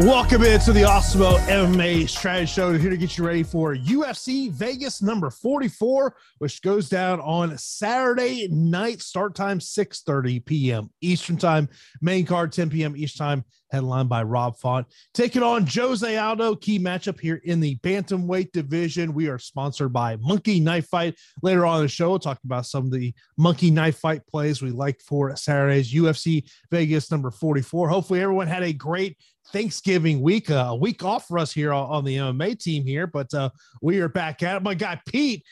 Welcome into the Awesemo MMA Strategy Show. Here to get you ready for UFC Vegas number 44, which goes down on Saturday night. Start time 6:30 p.m. Eastern Time. Main card 10 p.m. Each time. Headlined by Rob Font. Taking on Jose Aldo. Key matchup here in the bantamweight division. We are sponsored by Monkey Knife Fight. Later on in the show, we'll talk about some of the Monkey Knife Fight plays we like for Saturday's UFC Vegas number 44. Hopefully, everyone had a great Thanksgiving week, uh, a week off for us here on the MMA team here, but uh, we are back at it. My guy Pete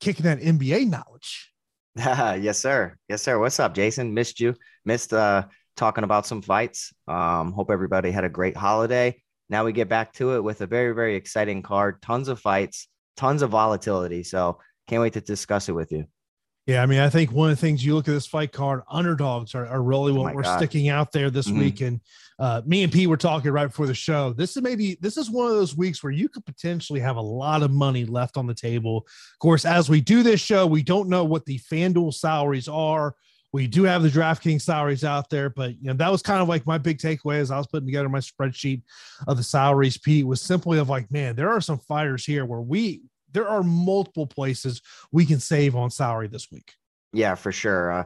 kicking that NBA knowledge. yes, sir. Yes, sir. What's up, Jason? Missed you. Missed uh, talking about some fights. Um, hope everybody had a great holiday. Now we get back to it with a very, very exciting card. Tons of fights, tons of volatility. So can't wait to discuss it with you. Yeah, I mean, I think one of the things you look at this fight card, underdogs are, are really what oh we're God. sticking out there this mm-hmm. week. And uh, me and Pete were talking right before the show. This is maybe this is one of those weeks where you could potentially have a lot of money left on the table. Of course, as we do this show, we don't know what the FanDuel salaries are. We do have the DraftKings salaries out there, but you know that was kind of like my big takeaway as I was putting together my spreadsheet of the salaries. Pete was simply of like, man, there are some fighters here where we there are multiple places we can save on salary this week. Yeah, for sure. Uh,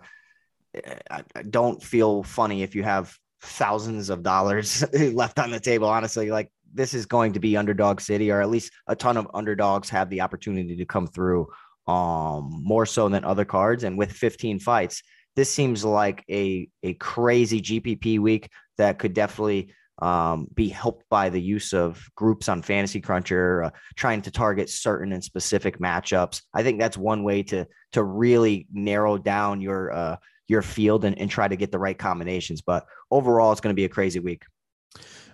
I, I don't feel funny if you have thousands of dollars left on the table. Honestly, like this is going to be underdog city, or at least a ton of underdogs have the opportunity to come through um more so than other cards. And with 15 fights, this seems like a a crazy GPP week that could definitely um, be helped by the use of groups on Fantasy Cruncher, uh, trying to target certain and specific matchups. I think that's one way to to really narrow down your uh, your field and, and try to get the right combinations. But overall, it's going to be a crazy week.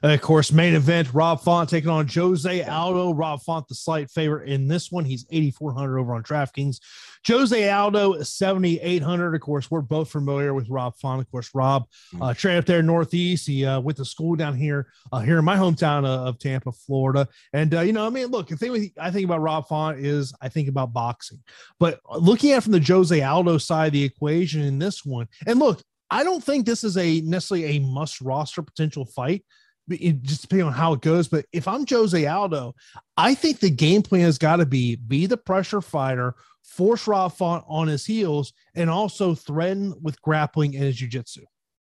And of course, main event, Rob Font taking on Jose Aldo. Rob Font, the slight favorite in this one. He's 8,400 over on DraftKings. Jose Aldo, 7,800. Of course, we're both familiar with Rob Font. Of course, Rob mm-hmm. uh, trained up there Northeast. He uh, went to school down here, uh, here in my hometown of, Tampa, Florida. And, uh, you know, I mean, look, the thing I think about Rob Font is I think about boxing. But looking at from the Jose Aldo side of the equation in this one, and look, I don't think this is a necessarily a must roster potential fight it just depending on how it goes. But if I'm Jose Aldo, I think the game plan has got to be be the pressure fighter, force Rob Font on his heels, and also threaten with grappling and his jiu-jitsu.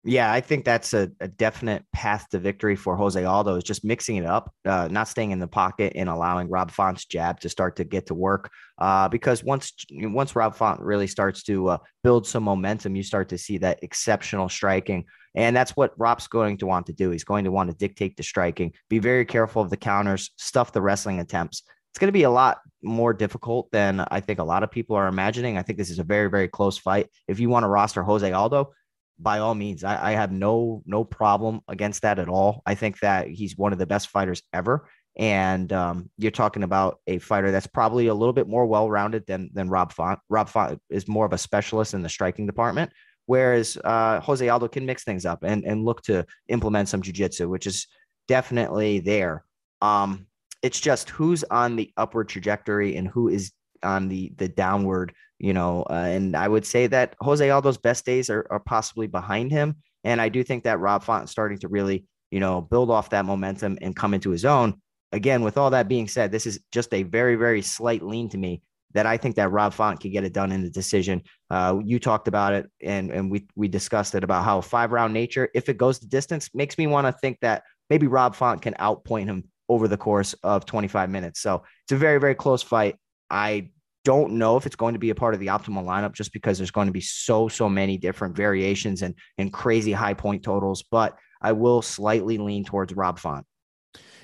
Yeah, I think that's a, a, definite path to victory for Jose Aldo is just mixing it up, uh, not staying in the pocket and allowing Rob Font's jab to start to get to work. Uh, because once once Rob Font really starts to uh, build some momentum, you start to see that exceptional striking. And that's what Rob's going to want to do. He's going to want to dictate the striking, be very careful of the counters, stuff the wrestling attempts. It's going to be a lot more difficult than I think a lot of people are imagining. I think this is a very, very close fight. If you want to roster Jose Aldo, by all means. I, I, have no no problem against that at all. I think that he's one of the best fighters ever. And um, you're talking about a fighter that's probably a little bit more well rounded than than Rob Font. Rob Font is more of a specialist in the striking department, whereas uh, Jose Aldo can mix things up and and look to implement some jujitsu, which is definitely there. Um, it's just who's on the upward trajectory and who is on the the downward you know, uh, and I would say that Jose Aldo's best days are, are possibly behind him. And I do think that Rob Font is starting to really, you know, build off that momentum and come into his own. Again, with all that being said, this is just a very, very slight lean to me that I think that Rob Font could get it done in the decision. Uh, you talked about it, and and we we discussed it about how five round nature, if it goes the distance, makes me want to think that maybe Rob Font can outpoint him over the course of 25 minutes. So it's a very very close fight. I don't know if it's going to be a part of the optimal lineup just because there's going to be so so many different variations and and crazy high point totals. But I will slightly lean towards Rob Font.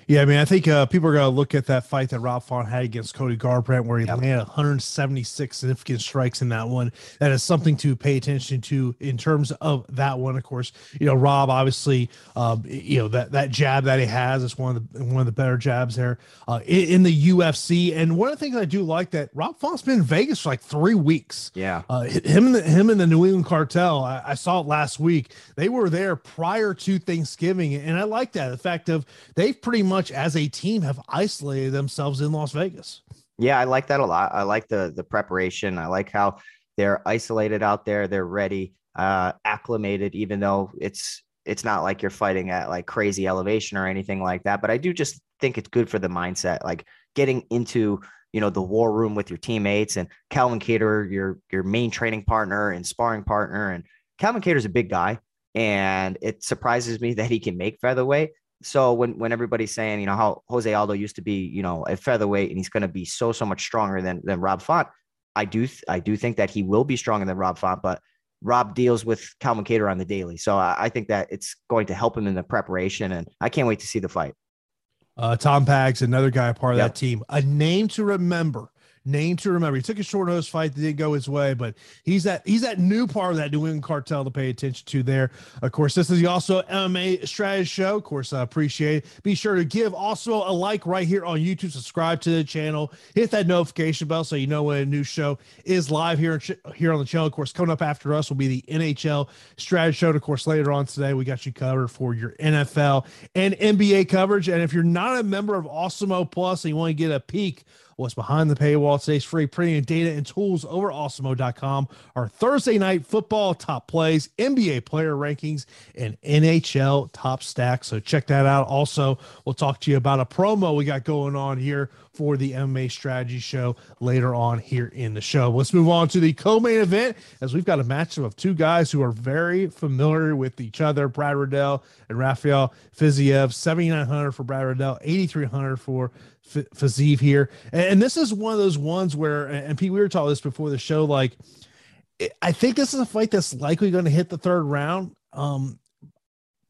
Yeah, I mean, I think uh, people are going to look at that fight that Rob Font had against Cody Garbrandt, where he yep. landed 176 significant strikes in that one. That is something to pay attention to in terms of that one. Of course, you know, Rob obviously, um, you know that that jab that he has is one of the one of the better jabs there uh, in, in, the UFC. And one of the things I do like that Rob Font's been in Vegas for like three weeks. Yeah, uh, him and the, him and the New England Cartel. I, I saw it last week. They were there prior to Thanksgiving, and I like that the fact of they've pretty much much as a team have isolated themselves in Las Vegas. Yeah, I like that a lot. I like the the preparation. I like how they're isolated out there. They're ready, uh, acclimated, even though it's it's not like you're fighting at like crazy elevation or anything like that. But I do just think it's good for the mindset, like getting into you know the war room with your teammates and Calvin Kattar, your your main training partner and sparring partner. And Calvin Kattar's a big guy, and it surprises me that he can make featherweight so when when everybody's saying, you know, how Jose Aldo used to be, you know, a featherweight and he's going to be so so much stronger than than Rob Font, I do th- I do think that he will be stronger than Rob Font, but Rob deals with Calvin Kattar on the daily, so I, I think that it's going to help him in the preparation, and I can't wait to see the fight. Uh, Tom Pags, another guy part of yep. that team, a name to remember name to remember. He took a short nose fight that didn't go his way, but he's that he's that new part of that New England cartel to pay attention to there. Of course, this is also MMA strategy show. Of course, I appreciate it. Be sure to give also a like right here on YouTube. Subscribe to the channel. Hit that notification bell so you know when a new show is live here here on the channel. Of course, coming up after us will be the NHL strategy show. And of course, later on today we got you covered for your NFL and NBA coverage. And if you're not a member of Awesemo Plus and you want to get a peek what's behind the paywall. Today's free premium data and tools over awesemo.com. Our Thursday night football top plays, NBA player rankings, and NHL top stacks. So check that out. Also, we'll talk to you about a promo we got going on here for the MMA strategy show later on here in the show. Let's move on to the co-main event as we've got a matchup of two guys who are very familiar with each other, Brad Riddell and Rafael Fiziev, 7,900 for Brad Riddell, 8,300 for Fiziev here. And this is one of those ones where, and Pete, we were talking this before the show, like, I think this is a fight that's likely going to hit the third round. Um,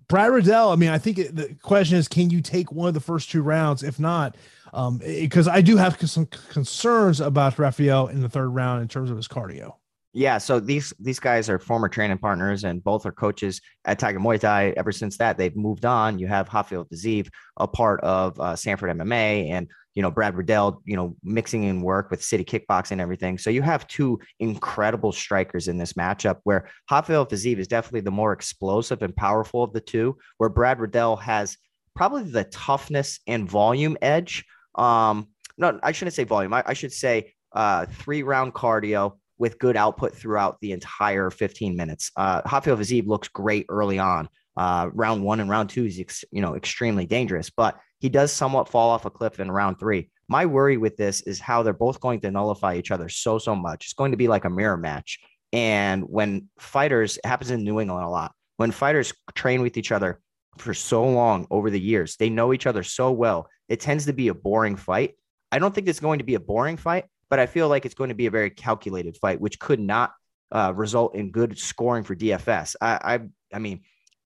Brad Riddell, I mean, I think it, the question is, can you take one of the first two rounds? If not, um, because I do have some concerns about Rafael in the third round in terms of his cardio. Yeah, so these these guys are former training partners and both are coaches at Tiger Muay Thai. Ever since that, they've moved on. You have Rafael Fiziev, a part of uh, Sanford MMA, and you know Brad Riddell, you know mixing in work with City Kickboxing and everything. So you have two incredible strikers in this matchup. Where Rafael Fiziev is definitely the more explosive and powerful of the two. Where Brad Riddell has probably the toughness and volume edge. Um, no, I shouldn't say volume. I, I should say uh, three round cardio with good output throughout the entire 15 minutes. Uh, Rafael Fiziev looks great early on. Uh, round one and round two is ex- you know extremely dangerous, but he does somewhat fall off a cliff in round three. My worry with this is how they're both going to nullify each other so so much. It's going to be like a mirror match. And when fighters, happens in New England a lot. When fighters train with each other for so long over the years, they know each other so well. It tends to be a boring fight. I don't think it's going to be a boring fight, but I feel like it's going to be a very calculated fight, which could not uh, result in good scoring for DFS. I, I, I mean,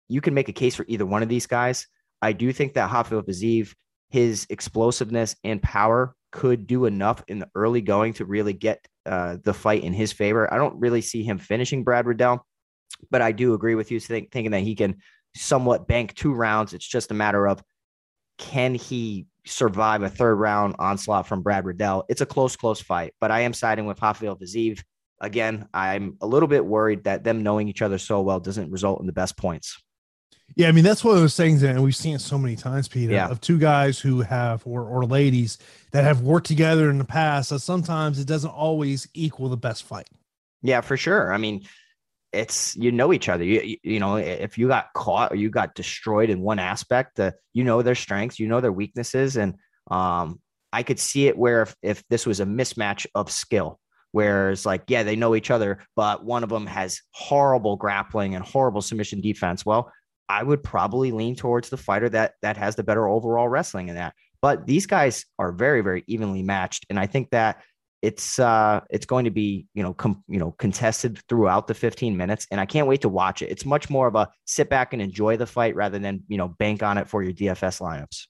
you can make a case for either one of these guys. I do think that Rafael Fiziev, his explosiveness and power could do enough in the early going to really get uh, the fight in his favor. I don't really see him finishing Brad Riddell, but I do agree with you think, thinking that he can somewhat bank two rounds. It's just a matter of can he survive a third round onslaught from Brad Riddell. It's a close, close fight, but I am siding with Rafael Fiziev. Again, I'm a little bit worried that them knowing each other so well doesn't result in the best points. Yeah, I mean that's one of those things, and we've seen it so many times, Peter, yeah. of two guys who have or or ladies that have worked together in the past. That sometimes it doesn't always equal the best fight. Yeah, for sure. I mean, it's you know each other. You, you know if you got caught or you got destroyed in one aspect, uh, you know their strengths, you know their weaknesses, and um, I could see it where if, if this was a mismatch of skill, where it's like yeah they know each other, but one of them has horrible grappling and horrible submission defense. Well, I would probably lean towards the fighter that that has the better overall wrestling in that. But these guys are very very evenly matched, and I think that it's uh it's going to be you know com- you know contested throughout the 15 minutes and i can't wait to watch it. It's much more of a sit back and enjoy the fight rather than you know bank on it for your dfs lineups.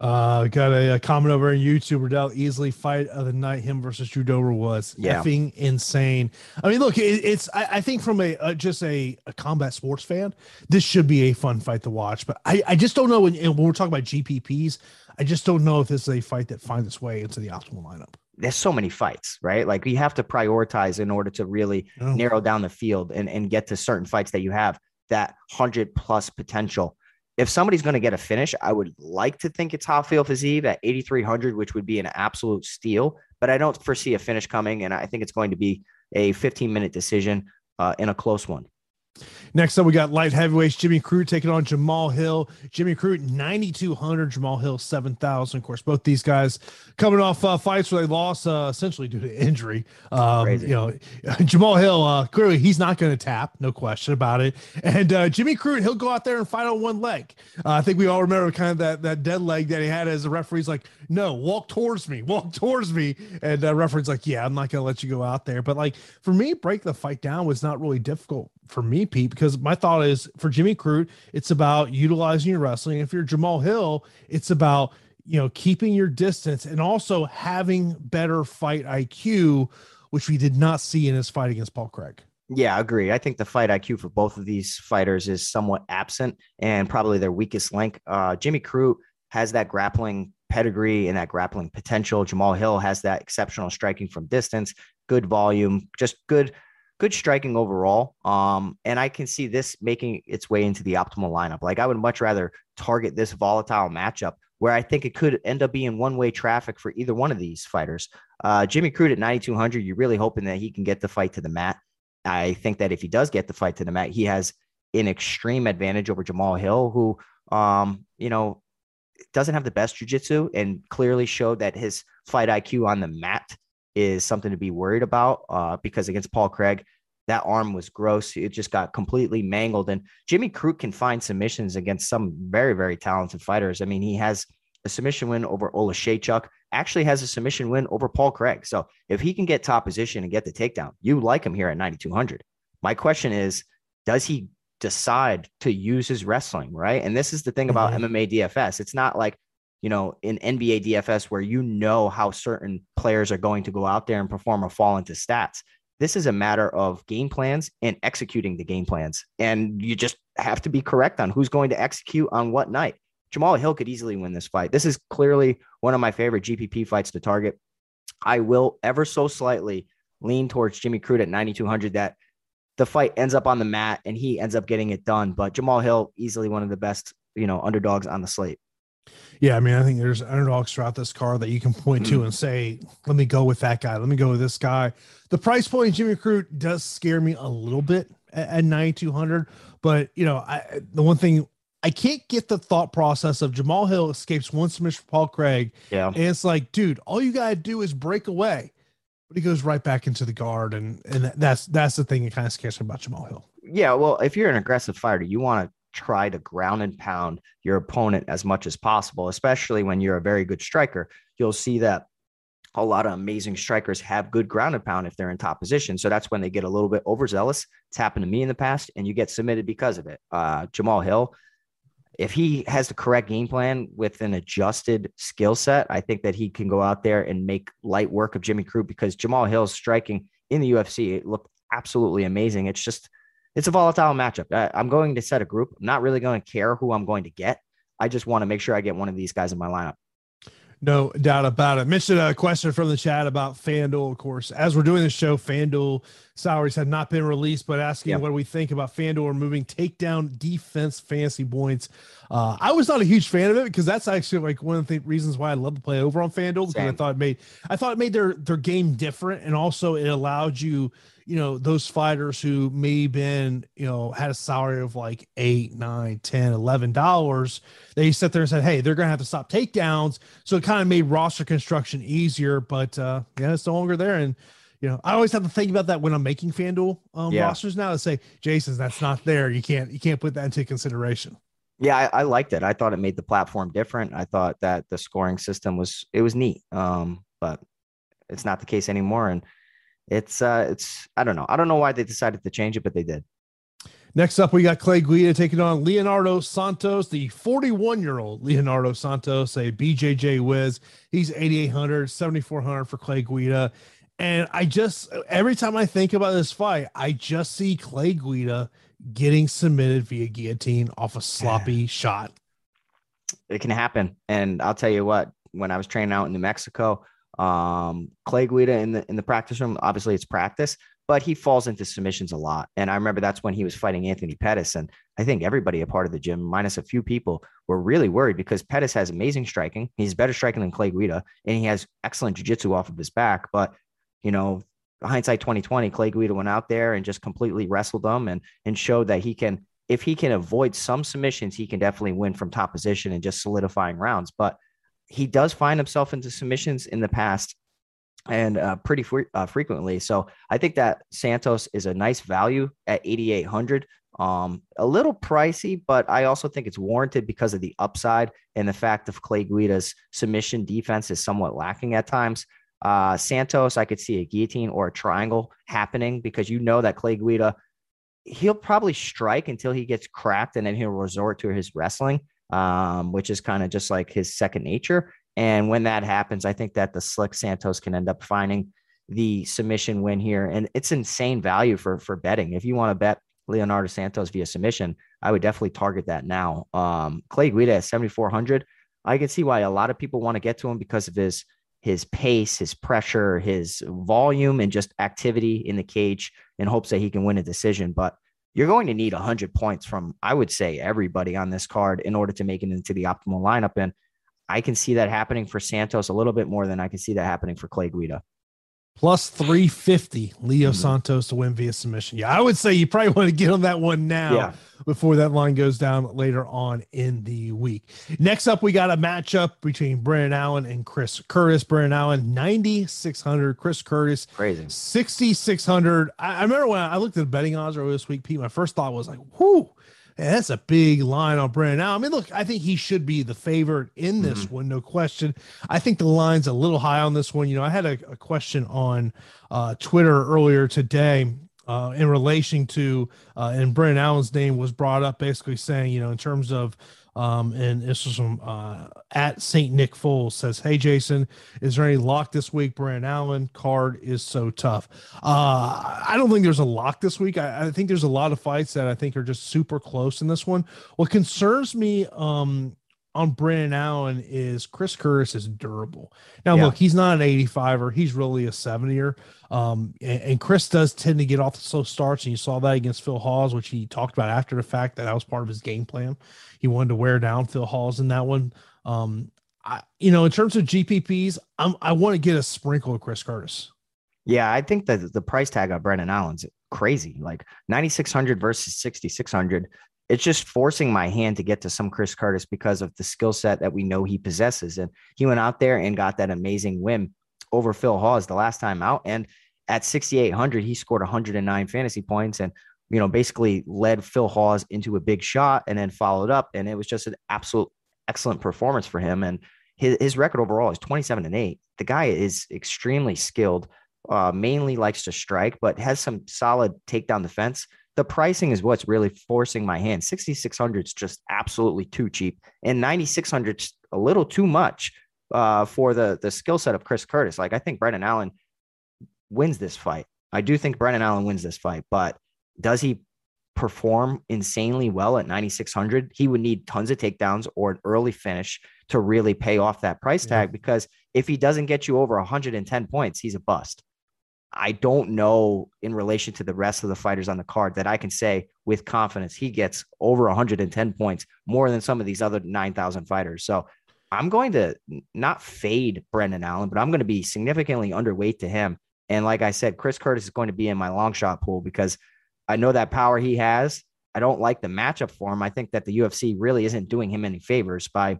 Uh got a, a comment over on youtube. Riddell easily fight of the night him versus drew dober was yeah. effing insane. I mean look it, it's I, I, think from a, a just a, a, combat sports fan this should be a fun fight to watch but i i just don't know when, when we're talking about gpps i just don't know if this is a fight that finds its way into the optimal lineup there's so many fights, right? Like you have to prioritize in order to really oh. narrow down the field and, and get to certain fights that you have that 100 plus potential. If somebody's going to get a finish, I would like to think it's Rafael Fiziev at 8,300, which would be an absolute steal, but I don't foresee a finish coming. And I think it's going to be a 15 minute decision uh, in a close one. Next up, we got light heavyweights Jimmy Crute taking on Jamal Hill. Jimmy Crute 9,200, Jamal Hill 7,000. Of course, both these guys coming off uh, fights where they lost uh, essentially due to injury. Um, you know, Jamal Hill uh, clearly he's not going to tap, no question about it. And uh, Jimmy Crute, he'll go out there and fight on one leg. Uh, I think we all remember kind of that that dead leg that he had as a referee's like, no, walk towards me, walk towards me. And uh, referee's like, yeah, I'm not going to let you go out there. But like for me, break the fight down was not really difficult for me, Pete, because my thought is for Jimmy Crute, it's about utilizing your wrestling. If you're Jamal Hill, it's about you know keeping your distance and also having better fight IQ, which we did not see in his fight against Paul Craig. Yeah, I agree. I think the fight IQ for both of these fighters is somewhat absent and probably their weakest link. Uh, Jimmy Crute has that grappling pedigree and that grappling potential. Jamal Hill has that exceptional striking from distance, good volume, just good good striking overall. Um, and I can see this making its way into the optimal lineup. Like I would much rather target this volatile matchup where I think it could end up being one way traffic for either one of these fighters. Uh, Jimmy Crute at 9,200, you're really hoping that he can get the fight to the mat. I think that if he does get the fight to the mat, he has an extreme advantage over Jamal Hill, who, um, you know, doesn't have the best jujitsu and clearly showed that his fight IQ on the mat is something to be worried about uh, because against Paul Craig, that arm was gross. It just got completely mangled. And Jimmy Crute can find submissions against some very, very talented fighters. I mean, he has a submission win over Oleksiejczuk, actually has a submission win over Paul Craig. So if he can get top position and get the takedown, you like him here at 9,200. My question is, does he decide to use his wrestling, right? And this is the thing about mm-hmm. MMA DFS. It's not like you know, in NBA DFS where you know how certain players are going to go out there and perform or fall into stats. This is a matter of game plans and executing the game plans. And you just have to be correct on who's going to execute on what night. Jamal Hill could easily win this fight. This is clearly one of my favorite GPP fights to target. I will ever so slightly lean towards Jimmy Crute at 9,200 that the fight ends up on the mat and he ends up getting it done. But Jamal Hill, easily one of the best, you know, underdogs on the slate. Yeah, I mean, I think there's underdogs throughout this car that you can point to hmm. and say, "Let me go with that guy. Let me go with this guy." The price point Jimmy Crute does scare me a little bit at, at 9200, but you know, I the one thing I can't get the thought process of Jamal Hill escapes one submission for Paul Craig. Yeah, and it's like, dude, all you gotta do is break away, but he goes right back into the guard, and and that's that's the thing that kind of scares me about Jamal Hill. Yeah, well, if you're an aggressive fighter, you want to try to ground and pound your opponent as much as possible, especially when you're a very good striker. You'll see that a lot of amazing strikers have good ground and pound if they're in top position. So that's when they get a little bit overzealous. It's happened to me in the past, and you get submitted because of it. Uh, Jamal Hill, if he has the correct game plan with an adjusted skill set, I think that he can go out there and make light work of Jimmy Crute because Jamal Hill's striking in the UFC, it looked absolutely amazing. It's just it's a volatile matchup. I, I'm going to set a group. I'm not really going to care who I'm going to get. I just want to make sure I get one of these guys in my lineup. No doubt about it. Mentioned a question from the chat about FanDuel. Of course, as we're doing this show, FanDuel salaries have not been released, but asking yep. what we think about FanDuel removing takedown defense fantasy points. Uh, I was not a huge fan of it because that's actually like one of the reasons why I love to play over on FanDuel because Same. I thought it made I thought it made their their game different and also it allowed you you know those fighters who may been you know had a salary of like eight nine ten eleven dollars they sit there and said hey they're gonna have to stop takedowns so it kind of made roster construction easier but uh yeah it's no longer there and you know i always have to think about that when i'm making fanduel um, yeah. rosters now to say Jason, that's not there you can't you can't put that into consideration yeah I, I liked it i thought it made the platform different i thought that the scoring system was it was neat um but it's not the case anymore. And it's uh it's I don't know. I don't know why they decided to change it, but they did. Next up, we got Clay Guida taking on Leonardo Santos, the 41 year old Leonardo Santos, a BJJ whiz. He's 8,800, 7,400 for Clay Guida. And I just, every time I think about this fight, I just see Clay Guida getting submitted via guillotine off a sloppy shot. It can happen. And I'll tell you what, when I was training out in New Mexico, um, Clay Guida in the in the practice room, obviously it's practice, but he falls into submissions a lot. And I remember that's when he was fighting Anthony Pettis. And I think everybody a part of the gym, minus a few people, were really worried because Pettis has amazing striking. He's better striking than Clay Guida, and he has excellent jiu-jitsu off of his back. But you know, hindsight 2020, Clay Guida went out there and just completely wrestled them and and showed that he can, if he can avoid some submissions, he can definitely win from top position and just solidifying rounds. But he does find himself into submissions in the past and uh, pretty uh, frequently. So I think that Santos is a nice value at 8,800. Um, a little pricey, but I also think it's warranted because of the upside and the fact of Clay Guida's submission defense is somewhat lacking at times. Uh, Santos, I could see a guillotine or a triangle happening because you know that Clay Guida, he'll probably strike until he gets cracked and then he'll resort to his wrestling, um, which is kind of just like his second nature. And when that happens, I think that the slick Santos can end up finding the submission win here. And it's insane value for for betting. If you want to bet Leonardo Santos via submission, I would definitely target that now. Um, Clay Guida at 7,400. I can see why a lot of people want to get to him because of his his pace, his pressure, his volume, and just activity in the cage in hopes that he can win a decision. But you're going to need 100 points from, I would say, everybody on this card in order to make it into the optimal lineup. And I can see that happening for Santos a little bit more than I can see that happening for Clay Guida. Plus 350 Leo mm-hmm. Santos to win via submission. Yeah, I would say you probably want to get on that one now yeah. before that line goes down later on in the week. Next up, we got a matchup between Brendan Allen and Chris Curtis. Brendan Allen, 9,600. Chris Curtis, crazy. 6,600. I, I, remember when I looked at the betting odds earlier this week, Pete, my first thought was like, whoo, and that's a big line on Brendan. Now, I mean, look, I think he should be the favorite in this mm-hmm. one, no question. I think the line's a little high on this one. You know, I had a, a question on uh, Twitter earlier today uh, in relation to, uh, and Brendan Allen's name was brought up, basically saying, you know, in terms of um, and this is from uh, at Saint Nick Foles says, "Hey Jason, is there any lock this week? Brendan Allen card is so tough. Uh, I don't think there's a lock this week. I, I, think there's a lot of fights that I think are just super close in this one. What concerns me um, on Brendan Allen is Chris Curtis is durable. Now, yeah. look, he's not an 85er, he's really a 70er. Um, and, and, Chris does tend to get off the slow starts, and you saw that against Phil Hawes, which he talked about after the fact that that was part of his game plan. He wanted to wear down Phil Hawes in that one. Um, I, you know, in terms of GPPs, I'm, I want to get a sprinkle of Chris Curtis. Yeah, I think that the price tag on Brendan Allen's crazy. Like 9,600 versus 6,600 it's just forcing my hand to get to some Chris Curtis because of the skill set that we know he possesses. And he went out there and got that amazing win over Phil Hawes the last time out. And at 6,800, he scored 109 fantasy points and, you know, basically led Phil Hawes into a big shot and then followed up. And it was just an absolute excellent performance for him. And his, his record overall is 27 and 8. The guy is extremely skilled, uh, mainly likes to strike, but has some solid takedown defense the pricing is what's really forcing my hand. 6600 is just absolutely too cheap, and 9600 is a little too much uh, for the the skill set of Chris Curtis. Like I think Brendan Allen wins this fight. I do think Brendan Allen wins this fight, but does he perform insanely well at 9600? He would need tons of takedowns or an early finish to really pay off that price tag. Yeah. Because if he doesn't get you over 110 points, he's a bust. I don't know in relation to the rest of the fighters on the card that I can say with confidence he gets over 110 points more than some of these other 9,000 fighters. So I'm going to not fade Brendan Allen, but I'm going to be significantly underweight to him. And like I said, Chris Curtis is going to be in my long shot pool because I know that power he has. I don't like the matchup for him. I think that the UFC really isn't doing him any favors by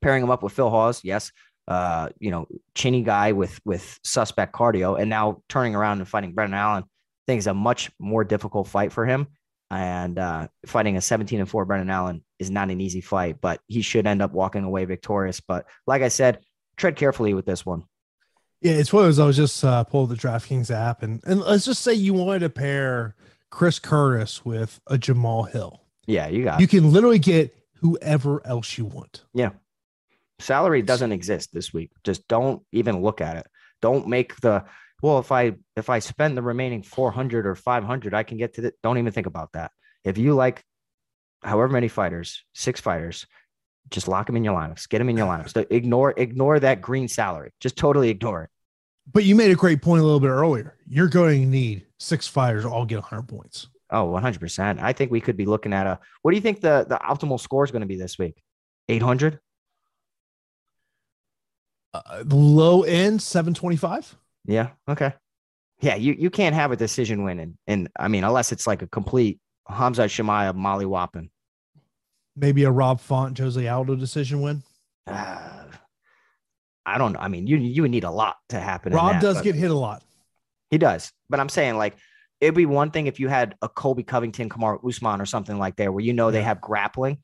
pairing him up with Phil Hawes. Yes, uh, you know, chinny guy with with suspect cardio, and now turning around and fighting Brendan Allen. I think is a much more difficult fight for him. And uh, fighting a 17 and 4 Brendan Allen is not an easy fight, but he should end up walking away victorious. But like I said, tread carefully with this one. Yeah, it's one of those. I was just uh, pulled the DraftKings app, and and let's just say you wanted to pair Chris Curtis with a Jamal Hill. Yeah, you got. You can literally get whoever else you want. Yeah, salary doesn't exist this week. Just don't even look at it. Don't make the well. If I if I spend the remaining four hundred or five hundred, I can get to the. Don't even think about that. If you like, however many fighters, six fighters, just lock them in your lineups. Get them in your lineups. So ignore ignore that green salary. Just totally ignore it. But you made a great point a little bit earlier. You're going to need six fighters all get 100 points. Oh, 100%. I think we could be looking at a What do you think the the optimal score is going to be this week? 800? Uh, low end 725? Yeah, okay. Yeah, you you can't have a decision win and, and I mean unless it's like a complete Khamzat Chimaev Molly Wappin maybe a Rob Font, Jose Aldo decision win? Uh, I don't know. I mean, you you would need a lot to happen. Rob that, does get hit a lot. He does, but I'm saying like it'd be one thing if you had a Colby Covington, Kamaru Usman, or something like that, where you know they have grappling.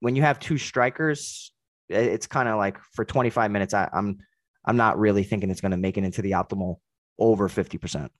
When you have two strikers, it's kind of like for 25 minutes. I, I'm I'm not really thinking it's going to make it into the optimal over 50 percent.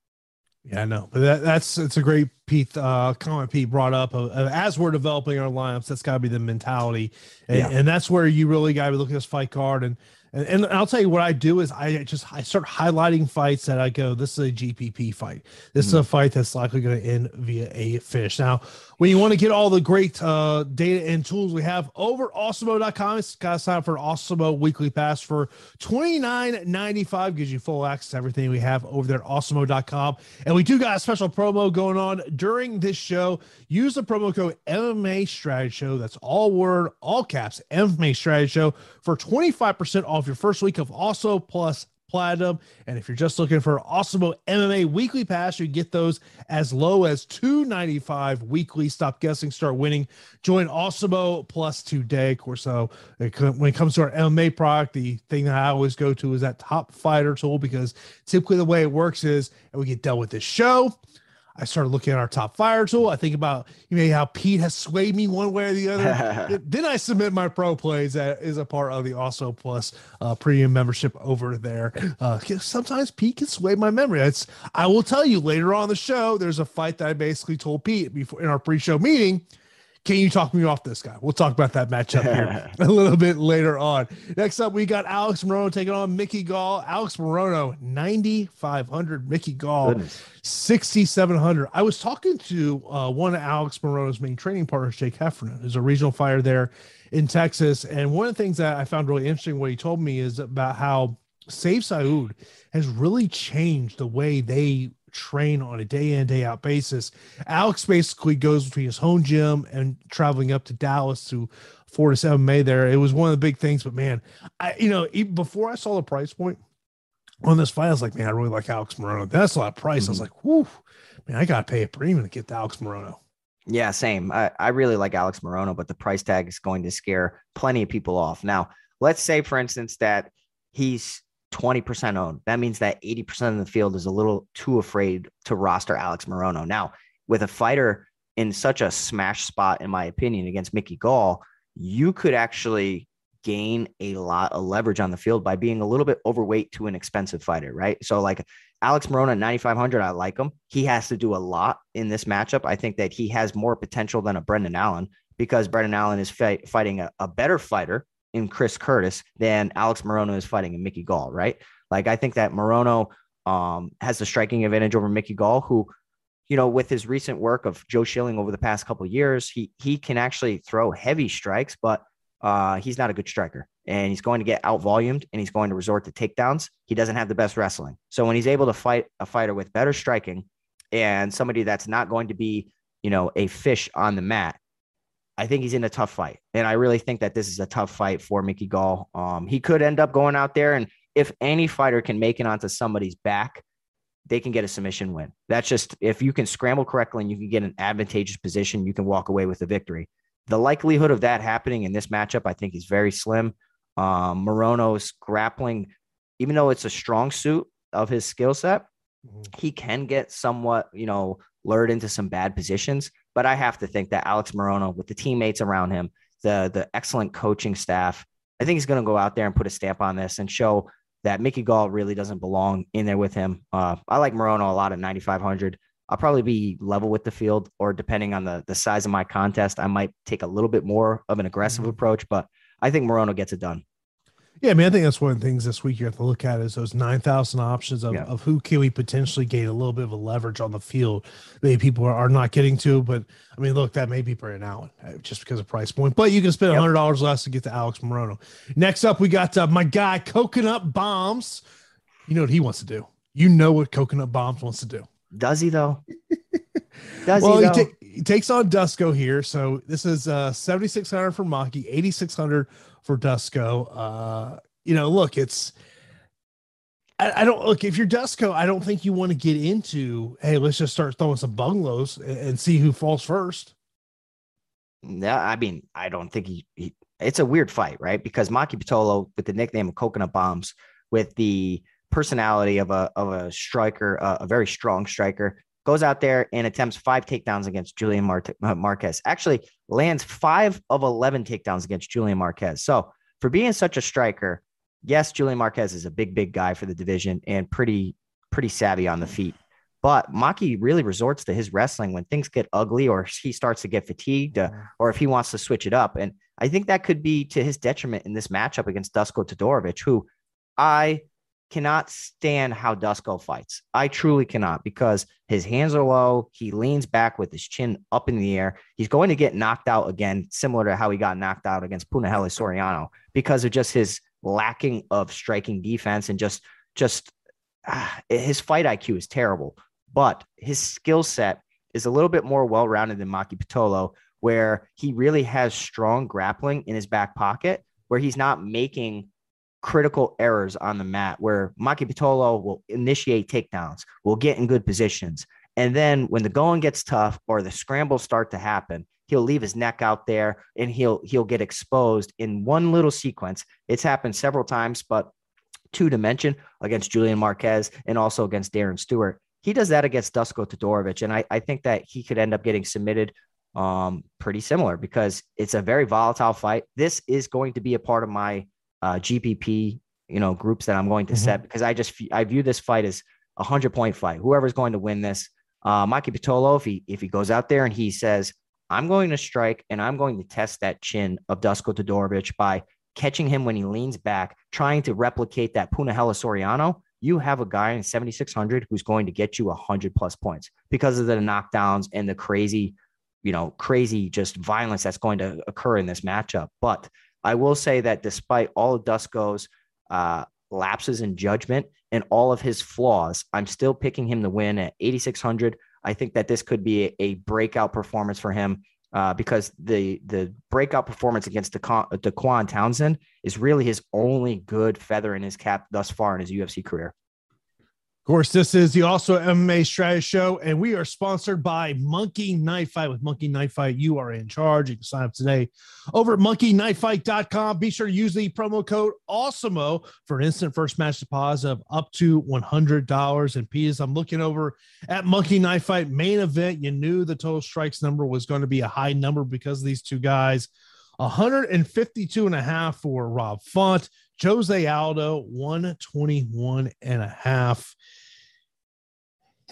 Yeah, I know, but that, that's it's a great Pete uh, comment Pete brought up. Uh, as we're developing our lineups, that's got to be the mentality, and, yeah. and, that's where you really got to look at this fight card and and, and I'll tell you what I do is I just I start highlighting fights that I go, this is a GPP fight. This mm-hmm. is a fight that's likely going to end via a finish. Now, when you want to get all the great uh, data and tools we have over awesemo.com, it's got to sign up for Awesemo weekly pass for $29.95. Gives you full access to everything we have over there at awesemo.com. And we do got a special promo going on during this show. Use the promo code MMA Strategy Show. That's all word, all caps, MMA Strategy Show for 25% off your first week of Awesemo Plus Platinum. And if you're just looking for Awesemo MMA weekly pass, you get those as low as 295 weekly. Stop guessing, start winning. Join Awesemo Plus today. Of course, uh, so when it comes to our MMA product, the thing that I always go to is that top fighter tool because typically the way it works is, and we get done with this show, I started looking at our top fighter tool. I think about you know how Pete has swayed me one way or the other. then I submit my pro plays that is a part of the Awesemo Plus uh, premium membership over there. Uh, sometimes Pete can sway my memory. It's I will tell you later on the show. There's a fight that I basically told Pete before in our pre-show meeting can you talk me off this guy? We'll talk about that matchup here a little bit later on. Next up, we got Alex Morono taking on Mickey Gall. Alex Morono, 9,500. Mickey Gall, 6,700. I was talking to uh, one of Alex Morono's main training partners, Jake Heffernan, who's a regional fighter there in Texas. And one of the things that I found really interesting, what he told me is about how Sayif Saud has really changed the way they train on a day in day out basis. Alex basically goes between his home gym and traveling up to Dallas to Fortis MMA there. It was one of the big things, but man, I you know even before I saw the price point on this fight, I was like, man, I really like Alex Morono. That's a lot of price. Mm-hmm. I was like, whoo, man, I gotta pay a premium to get the Alex Morono. Yeah, same. I, I really like Alex Morono, but the price tag is going to scare plenty of people off. Now, let's say, for instance, that he's 20% owned. That means that 80% of the field is a little too afraid to roster Alex Morono. Now, with a fighter in such a smash spot, in my opinion, against Mickey Gall, you could actually gain a lot of leverage on the field by being a little bit overweight to an expensive fighter, right? So, like Alex Morono 9,500, I like him. He has to do a lot in this matchup. I think that he has more potential than a Brendan Allen because Brendan Allen is fight, fighting a, a better fighter in Chris Curtis than Alex Morono is fighting in Mickey Gall, right? Like I think that Morono um, has the striking advantage over Mickey Gall, who, you know, with his recent work of Joe Schilling over the past couple years, he he can actually throw heavy strikes, but uh, he's not a good striker, and he's going to get out volumed, and he's going to resort to takedowns. He doesn't have the best wrestling, so when he's able to fight a fighter with better striking and somebody that's not going to be, you know, a fish on the mat, I think he's in a tough fight. And I really think that this is a tough fight for Mickey Gall. Um, he could end up going out there, and if any fighter can make it onto somebody's back, they can get a submission win. That's just if you can scramble correctly and you can get an advantageous position, you can walk away with a victory. The likelihood of that happening in this matchup, I think, is very slim. Um, Morono's grappling, even though it's a strong suit of his skill set, mm-hmm. he can get somewhat, you know, lured into some bad positions. But I have to think that Alex Morono, with the teammates around him, the the excellent coaching staff, I think he's going to go out there and put a stamp on this and show that Mickey Gall really doesn't belong in there with him. Uh, I like Morono a lot at 9,500. I'll probably be level with the field, or depending on the the size of my contest, I might take a little bit more of an aggressive mm-hmm. approach. But I think Morono gets it done. Yeah, I mean, I think that's one of the things this week you have to look at is those 9,000 options of, yeah. of who can we potentially gain a little bit of a leverage on the field. Maybe people are, are not getting to, but I mean, look, that may be Brendan Allen uh, just because of price point, but you can spend yep. $100 less to get to Alex Morono. Next up, we got uh, my guy, Coconut Bombs. You know what he wants to do. You know what Coconut Bombs wants to do. Does he, though? Does well, he, he, ta- he, takes on Dusko here. So this is uh, 7,600 for Maki, 8,600 for Dusko. Uh, you know, look, it's I, I, don't look if you're Dusko, I don't think you want to get into hey, let's just start throwing some bungalows and, and see who falls first. No, I mean, I don't think he, he it's a weird fight, right? Because Maki Pitolo, with the nickname of Coconut Bombs, with the personality of a of a striker, uh, a very strong striker, goes out there and attempts five takedowns against Julian uh, Marquez. Actually, lands five of 11 takedowns against Julian Marquez. So, for being such a striker, yes, Julian Marquez is a big, big guy for the division and pretty, pretty savvy on the feet. But Maki really resorts to his wrestling when things get ugly or he starts to get fatigued uh, or if he wants to switch it up. And I think that could be to his detriment in this matchup against Dusko Todorovic, who I cannot stand how Dusko fights. I truly cannot because his hands are low. He leans back with his chin up in the air. He's going to get knocked out again, similar to how he got knocked out against Punahele Soriano because of just his lacking of striking defense and just just ah, his fight IQ is terrible. But his skill set is a little bit more well rounded than Maki Pitolo, where he really has strong grappling in his back pocket, where he's not making critical errors on the mat where Maki Pitolo will initiate takedowns, will get in good positions. And then when the going gets tough or the scrambles start to happen, he'll leave his neck out there and he'll he'll get exposed in one little sequence. It's happened several times, but two to mention against Julian Marquez and also against Darren Stewart. He does that against Dusko Todorovic. And I, I think that he could end up getting submitted um, pretty similar because it's a very volatile fight. This is going to be a part of my uh, GPP, you know, groups that I'm going to mm-hmm. set because I just I view this fight as a hundred point fight. Whoever's going to win this, uh, Maki Pitolo, if he if he goes out there and he says, "I'm going to strike and I'm going to test that chin of Dusko Todorovic by catching him when he leans back, trying to replicate that Punahele Soriano." You have a guy in 7600 who's going to get you a 100 plus points because of the knockdowns and the crazy, you know, crazy just violence that's going to occur in this matchup. But I will say that despite all of Dusko's uh, lapses in judgment and all of his flaws, I'm still picking him to win at 8,600. I think that this could be a, a breakout performance for him uh, because the the breakout performance against Dequan Townsend is really his only good feather in his cap thus far in his UFC career. Course, this is the Awesemo MMA strategy show, and we are sponsored by Monkey Knife Fight. With Monkey Knife Fight, you are in charge. You can sign up today over at monkeyknifefight.com. Be sure to use the promo code AWESEMO for an instant first match deposit of up to $100. And Piers, I'm looking over at Monkey Knife Fight main event. You knew the total strikes number was going to be a high number because of these two guys. 152 and a half for Rob Font, Jose Aldo, 121 and a half.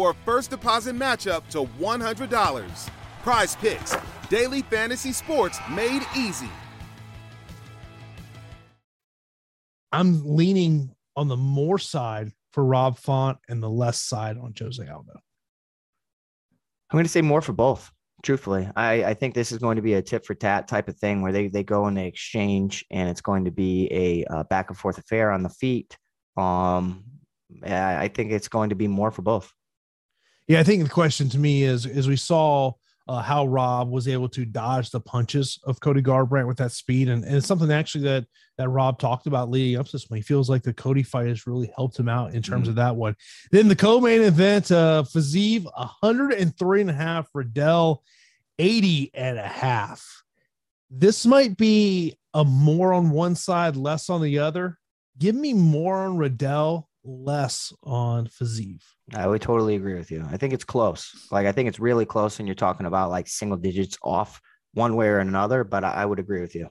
for a first deposit matchup to $100. Prize Picks, daily fantasy sports made easy. I'm leaning on the more side for Rob Font and the less side on Jose Aldo. I'm going to say more for both. Truthfully, I, I think this is going to be a tit for tat type of thing where they, they go and they exchange, and it's going to be a, a back and forth affair on the feet. Um, I think it's going to be more for both. Yeah, I think the question to me is: is we saw uh, how Rob was able to dodge the punches of Cody Garbrandt with that speed. And, and, it's something actually that that Rob talked about leading up to this one. He feels like the Cody fight has really helped him out in terms mm-hmm. of that one. Then the co-main event, uh Fiziev 103 and a half, Riddell 80 and a half. This might be a more on one side, less on the other. Give me more on Riddell less on Fiziev. I would totally agree with you. I think it's close. Like I think it's really close, and you're talking about like single digits off one way or another. But I, I would agree with you.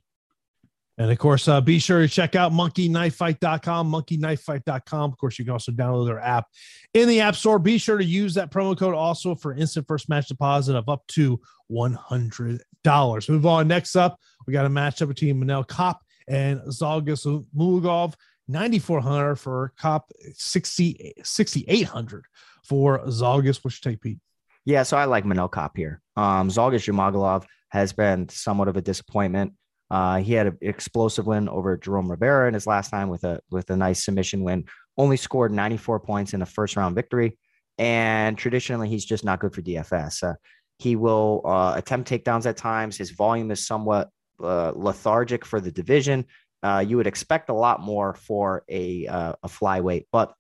And of course, uh, be sure to check out monkeyknifefight.com, monkeyknifefight.com. Of course, you can also download their app in the App Store. Be sure to use that promo code also for instant first match deposit of up to $100. Move on. Next up, we got a matchup between Manel Kape and Zhalgas Mulugov. 9400 for Kape, 60 6800 for Zhalgas which take Pete yeah so i like Manel Kape here. Um Zhalgas Zhumagulov has been somewhat of a disappointment. Uh he had an explosive win over jerome rivera in his last time with a with a nice submission win. Only scored 94 points in a first round victory. And traditionally he's just not good for dfs uh, he will uh, attempt takedowns at times. His volume is somewhat uh, lethargic for the division uh, you would expect a lot more for a uh, a flyweight, but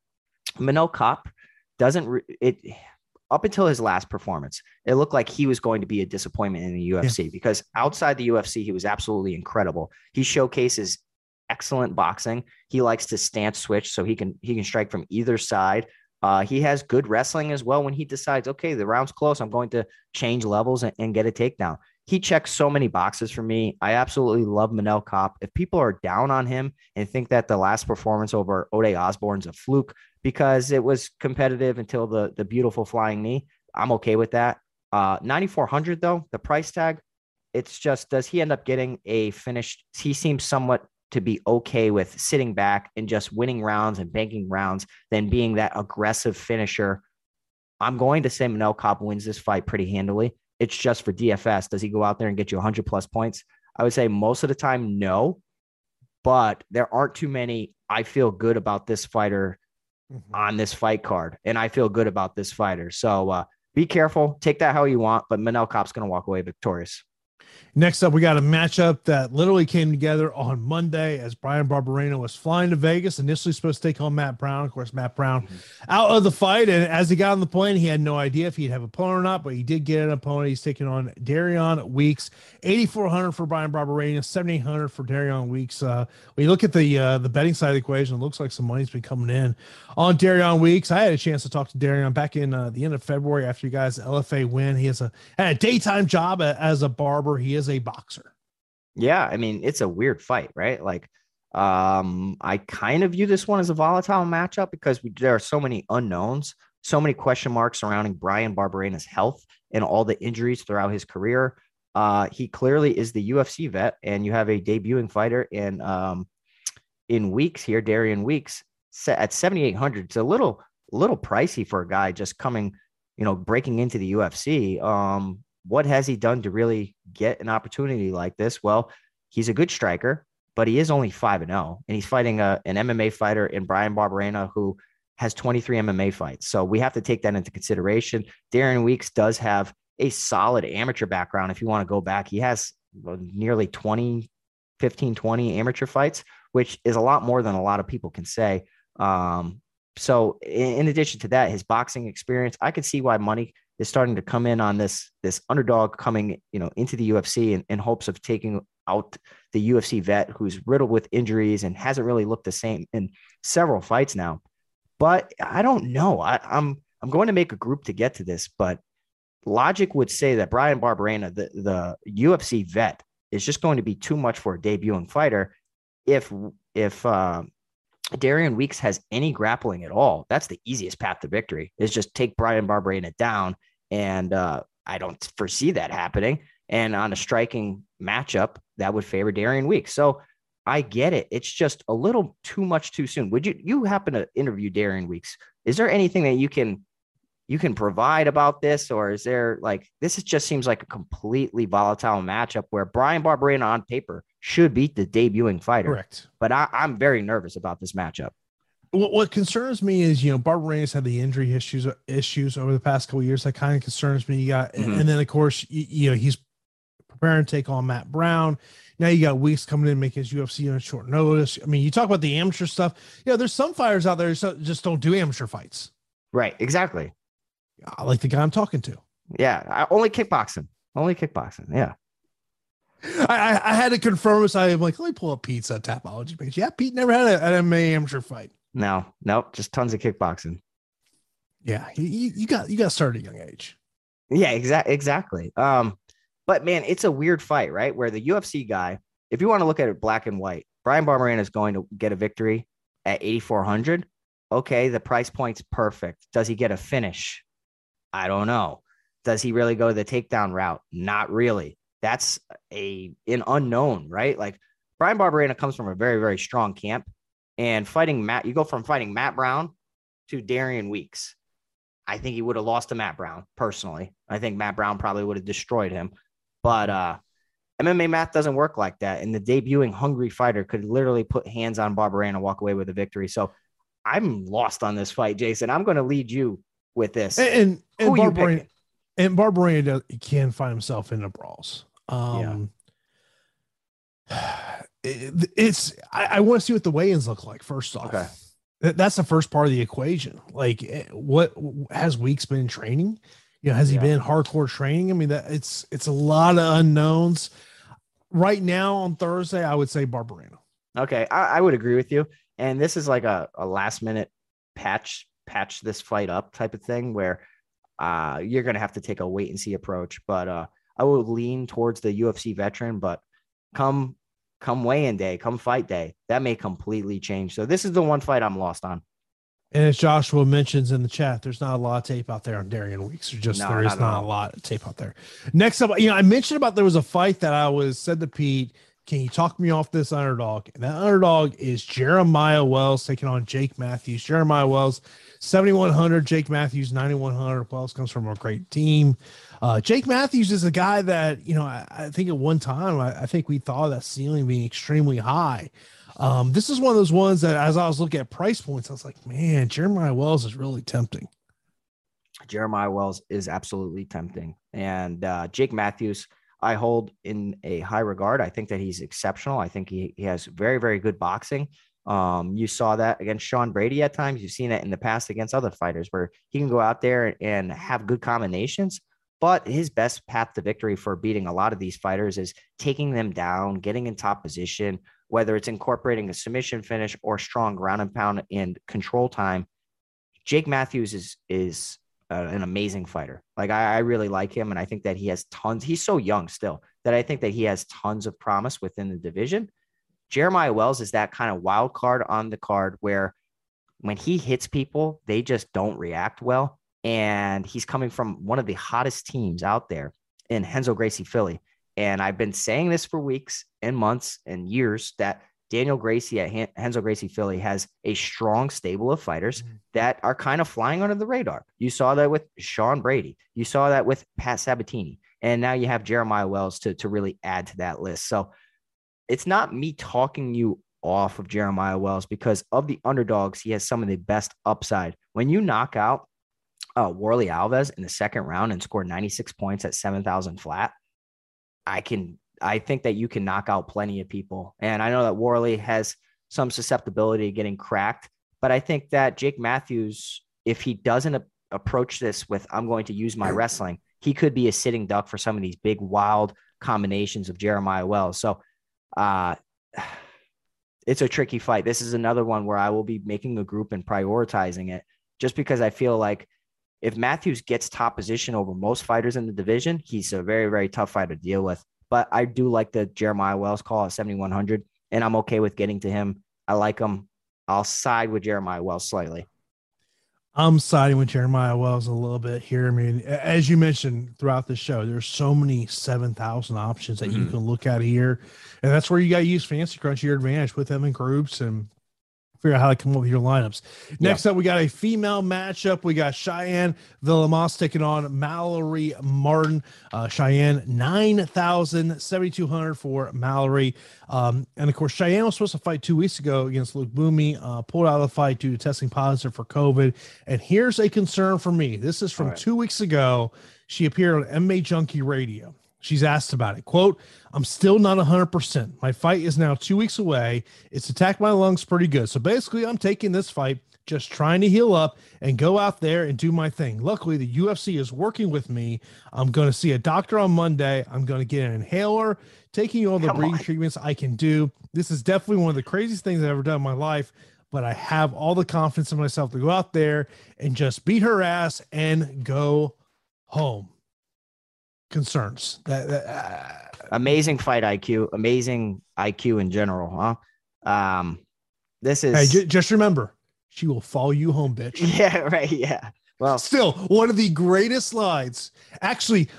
Manel Kape doesn't re- it up until his last performance, it looked like he was going to be a disappointment in the UFC yeah. because outside the UFC, he was absolutely incredible. He showcases excellent boxing. He likes to stance switch so he can he can strike from either side. Uh, he has good wrestling as well when he decides, okay, the round's close. I'm going to change levels and, and get a takedown he checks so many boxes for me. I absolutely love Manel Kape. If people are down on him and think that the last performance over Ode Osborne's a fluke because it was competitive until the the beautiful flying knee, I'm okay with that. Uh, 9400 though, the price tag, it's just does he end up getting a finished? He seems somewhat to be okay with sitting back and just winning rounds and banking rounds than being that aggressive finisher. I'm going to say Manel Kape wins this fight pretty handily it's just for DFS. Does he go out there and get you 100 plus points? I would say most of the time, no. But there aren't too many. I feel good about this fighter mm-hmm. on this fight card, and I feel good about this fighter. So uh, be careful. Take that how you want, but Manel Kape's going to walk away victorious. Next up, we got a matchup that literally came together on Monday as Bryan Barberena was flying to Vegas, initially supposed to take on Matt Brown. Of course, Matt Brown mm-hmm. out of the fight. And as he got on the plane, he had no idea if he'd have a opponent or not, but he did get an opponent. He's taking on Darian Weeks, 8,400 for Bryan Barberena, 7,800 for Darian Weeks. Uh, when you look at the uh, the betting side of the equation, it looks like some money's been coming in on Darian Weeks. I had a chance to talk to Darian back in uh, the end of February after you guys LFA win. He has a, had a daytime job as a barber. He is a boxer. Yeah, I mean, it's a weird fight, right? Like, um, I kind of view this one as a volatile matchup because we, there are so many unknowns, so many question marks surrounding Bryan Barberena's health and all the injuries throughout his career. Uh, he clearly is the UFC vet, and you have a debuting fighter in um, in weeks here, Darian Weeks, at 7,800. It's a little little pricey for a guy just coming, you know, breaking into the UFC. Um, what has he done to really get an opportunity like this? Well, he's a good striker, but he is only 5 and 0 and he's fighting a, an MMA fighter in Bryan Barberena who has 23 MMA fights. So we have to take that into consideration. Darian Weeks does have a solid amateur background if you want to go back. He has nearly 20 15 20 amateur fights, which is a lot more than a lot of people can say. Um, so in, in addition to that, his boxing experience, I could see why money is starting to come in on this this underdog coming you know into the UFC in, in hopes of taking out the UFC vet who's riddled with injuries and hasn't really looked the same in several fights now. But I don't know. I, I'm I'm going to make a group to get to this, but logic would say that Bryan Barberena, the, the UFC vet, is just going to be too much for a debuting fighter. If if uh, Darian Weeks has any grappling at all, that's the easiest path to victory. Is just take Bryan Barberena down, and uh, I don't foresee that happening. And on a striking matchup, that would favor Darian Weeks. So I get it. It's just a little too much too soon. Would you you happen to interview Darian Weeks? Is there anything that you can you can provide about this, or is there like this? Is, just seems like a completely volatile matchup where Bryan Barberena on paper should beat the debuting fighter. Correct. But I, I'm very nervous about this matchup. What, what concerns me is you know Barberena's had the injury issues issues over the past couple years. That kind of concerns me. You got mm-hmm. and then of course you, you know he's preparing to take on Matt Brown. Now you got Weeks coming in, making his UFC on short notice. I mean, you talk about the amateur stuff. Yeah, there's some fighters out there that just don't do amateur fights. Right. Exactly. I like the guy I'm talking to. Yeah, I, only kickboxing. Only kickboxing. Yeah. I, I, had to confirm this. I'm like, let me pull up Pete's uh, Tapology page. Yeah, Pete never had a, an MMA amateur fight. No, nope, just tons of kickboxing. Yeah, you, you got you got started at a young age. Yeah, exactly, exactly. Um, but man, it's a weird fight, right? Where the UFC guy, if you want to look at it black and white, Bryan Barberena is going to get a victory at 8,400. Okay, the price point's perfect. Does he get a finish? I don't know. Does he really go the takedown route? Not really. That's a an unknown, right? Like Bryan Barberena comes from a very very strong camp, and fighting Matt, you go from fighting Matt Brown to Darian Weeks. I think he would have lost to Matt Brown personally. I think Matt Brown probably would have destroyed him, but uh, MMA math doesn't work like that. And the debuting hungry fighter could literally put hands on Barberena and walk away with a victory. So I'm lost on this fight, Jason. I'm going to lead you with this. And and, and Barberena, and can find himself in the brawls. Um, yeah. It, it's I, I want to see what the weigh-ins look like first off. Okay. That's the first part of the equation. Like, eh, what has Weeks been training? You know, has yeah. he been hardcore training? I mean, that it's it's a lot of unknowns. Right now on Thursday, I would say Barberena. Okay, I, I would agree with you. And this is like a, a last minute patch patch this fight up type of thing where uh, you're going to have to take a wait and see approach. But uh, I would lean towards the UFC veteran. But come come weigh-in day, come fight day, that may completely change. So this is the one fight I'm lost on. And as Joshua mentions in the chat, there's not a lot of tape out there on Darian Weeks. Or just no, there is not, not a lot of tape out there. Next up, you know, I mentioned about there was a fight that I was said to Pete can you talk me off this underdog? And that underdog is Jeremiah Wells taking on Jake Matthews. Jeremiah Wells, 7,100. Jake Matthews, 9,100. Wells comes from a great team. Uh, Jake Matthews is a guy that, you know, I, I think at one time, I, I, think we thought that ceiling being extremely high. Um, this is one of those ones that as I was looking at price points, I was like, man, Jeremiah Wells is really tempting. Jeremiah Wells is absolutely tempting. And uh, Jake Matthews – I hold in a high regard. I think that he's exceptional. I think he, he has very, very good boxing. Um, you saw that against Sean Brady at times. You've seen that in the past against other fighters where he can go out there and have good combinations. But his best path to victory for beating a lot of these fighters is taking them down, getting in top position, whether it's incorporating a submission finish or strong ground and pound and control time. Jake Matthews is is uh, an amazing fighter. Like I, I really like him, and I think that he has tons. He's so young still that I think that he has tons of promise within the division. Jeremiah Wells is that kind of wild card on the card where when he hits people, they just don't react well. And he's coming from one of the hottest teams out there in Renzo Gracie Philly. And I've been saying this for weeks and months and years that Daniel Gracie at Renzo Gracie Philly has a strong stable of fighters mm-hmm. that are kind of flying under the radar. You saw that with Sean Brady. You saw that with Pat Sabatini. And now you have Jeremiah Wells to, to really add to that list. So it's not me talking you off of Jeremiah Wells because of the underdogs, he has some of the best upside. When you knock out uh, Warlley Alves in the second round and score 96 points at 7,000 flat, I can I think that you can knock out plenty of people. And I know that Warlley has some susceptibility to getting cracked, but I think that Jake Matthews, if he doesn't a- approach this with, I'm going to use my wrestling, he could be a sitting duck for some of these big, wild combinations of Jeremiah Wells. So, uh, it's a tricky fight. This is another one where I will be making a group and prioritizing it just because I feel like if Matthews gets top position over most fighters in the division, he's a very, very tough fighter to deal with. but I do like the Jeremiah Wells call at 7,100, and I'm okay with getting to him. I like him. I'll side with Jeremiah Wells slightly. I'm siding with Jeremiah Wells a little bit here. I mean, as you mentioned throughout the show, there's so many 7,000 options that mm-hmm. you can look at here. And that's where you got to use Fancy Crunch your advantage with them in groups and figure out how to come up with your lineups. Next up, we got a female matchup. We got Cheyanne Vlismas taking on Mallory Martin. Uh, Cheyanne, 9,000, 7,200 for Mallory. Um, and of course, Cheyanne was supposed to fight two weeks ago against Luke Boomy, uh, pulled out of the fight due to testing positive for COVID. And here's a concern for me. This is from right. two weeks ago. She appeared on MMA Junkie Radio. She's asked about it. Quote, I'm still not 100%. My fight is now two weeks away. It's attacked my lungs pretty good. So basically, I'm taking this fight, just trying to heal up and go out there and do my thing. Luckily, the UFC is working with me. I'm going to see a doctor on Monday. I'm going to get an inhaler, taking all the Come breathing on. treatments I can do. This is definitely one of the craziest things I've ever done in my life. But I have all the confidence in myself to go out there and just beat her ass and go home concerns. That, that uh, amazing fight IQ, amazing IQ in general, huh? Um, this is hey, j- just remember, she will follow you home, bitch. Yeah, right. Yeah. Well, still one of the greatest lines. Actually,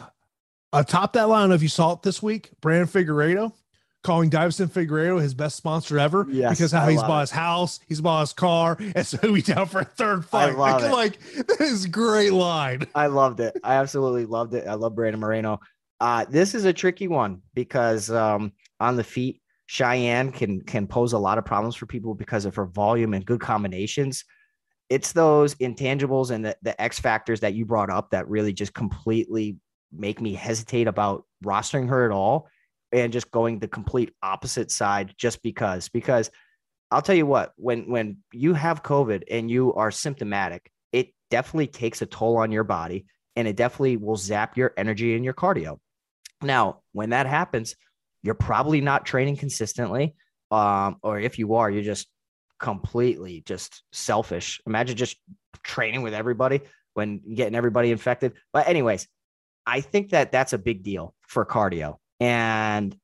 atop that line, I don't know if you saw it this week, Brandon Figueiredo calling Deiveson Figueiredo his best sponsor ever yes, because how I he's bought it. his house, he's bought his car, and so he's down for a third fight. I like, like that is great line. I loved it. I absolutely loved it. I love Brandon Moreno. Uh, this is a tricky one because um, on the feet, Cheyanne can can pose a lot of problems for people because of her volume and good combinations. It's those intangibles and the, the X factors that you brought up that really just completely make me hesitate about rostering her at all and just going the complete opposite side just because because I'll tell you what when when you have covid and you are symptomatic it definitely takes a toll on your body and it definitely will zap your energy and your cardio. Now when that happens you're probably not training consistently um, or if you are you're just completely just selfish. Imagine just training with everybody when getting everybody infected. But anyways i think that that's a big deal for cardio and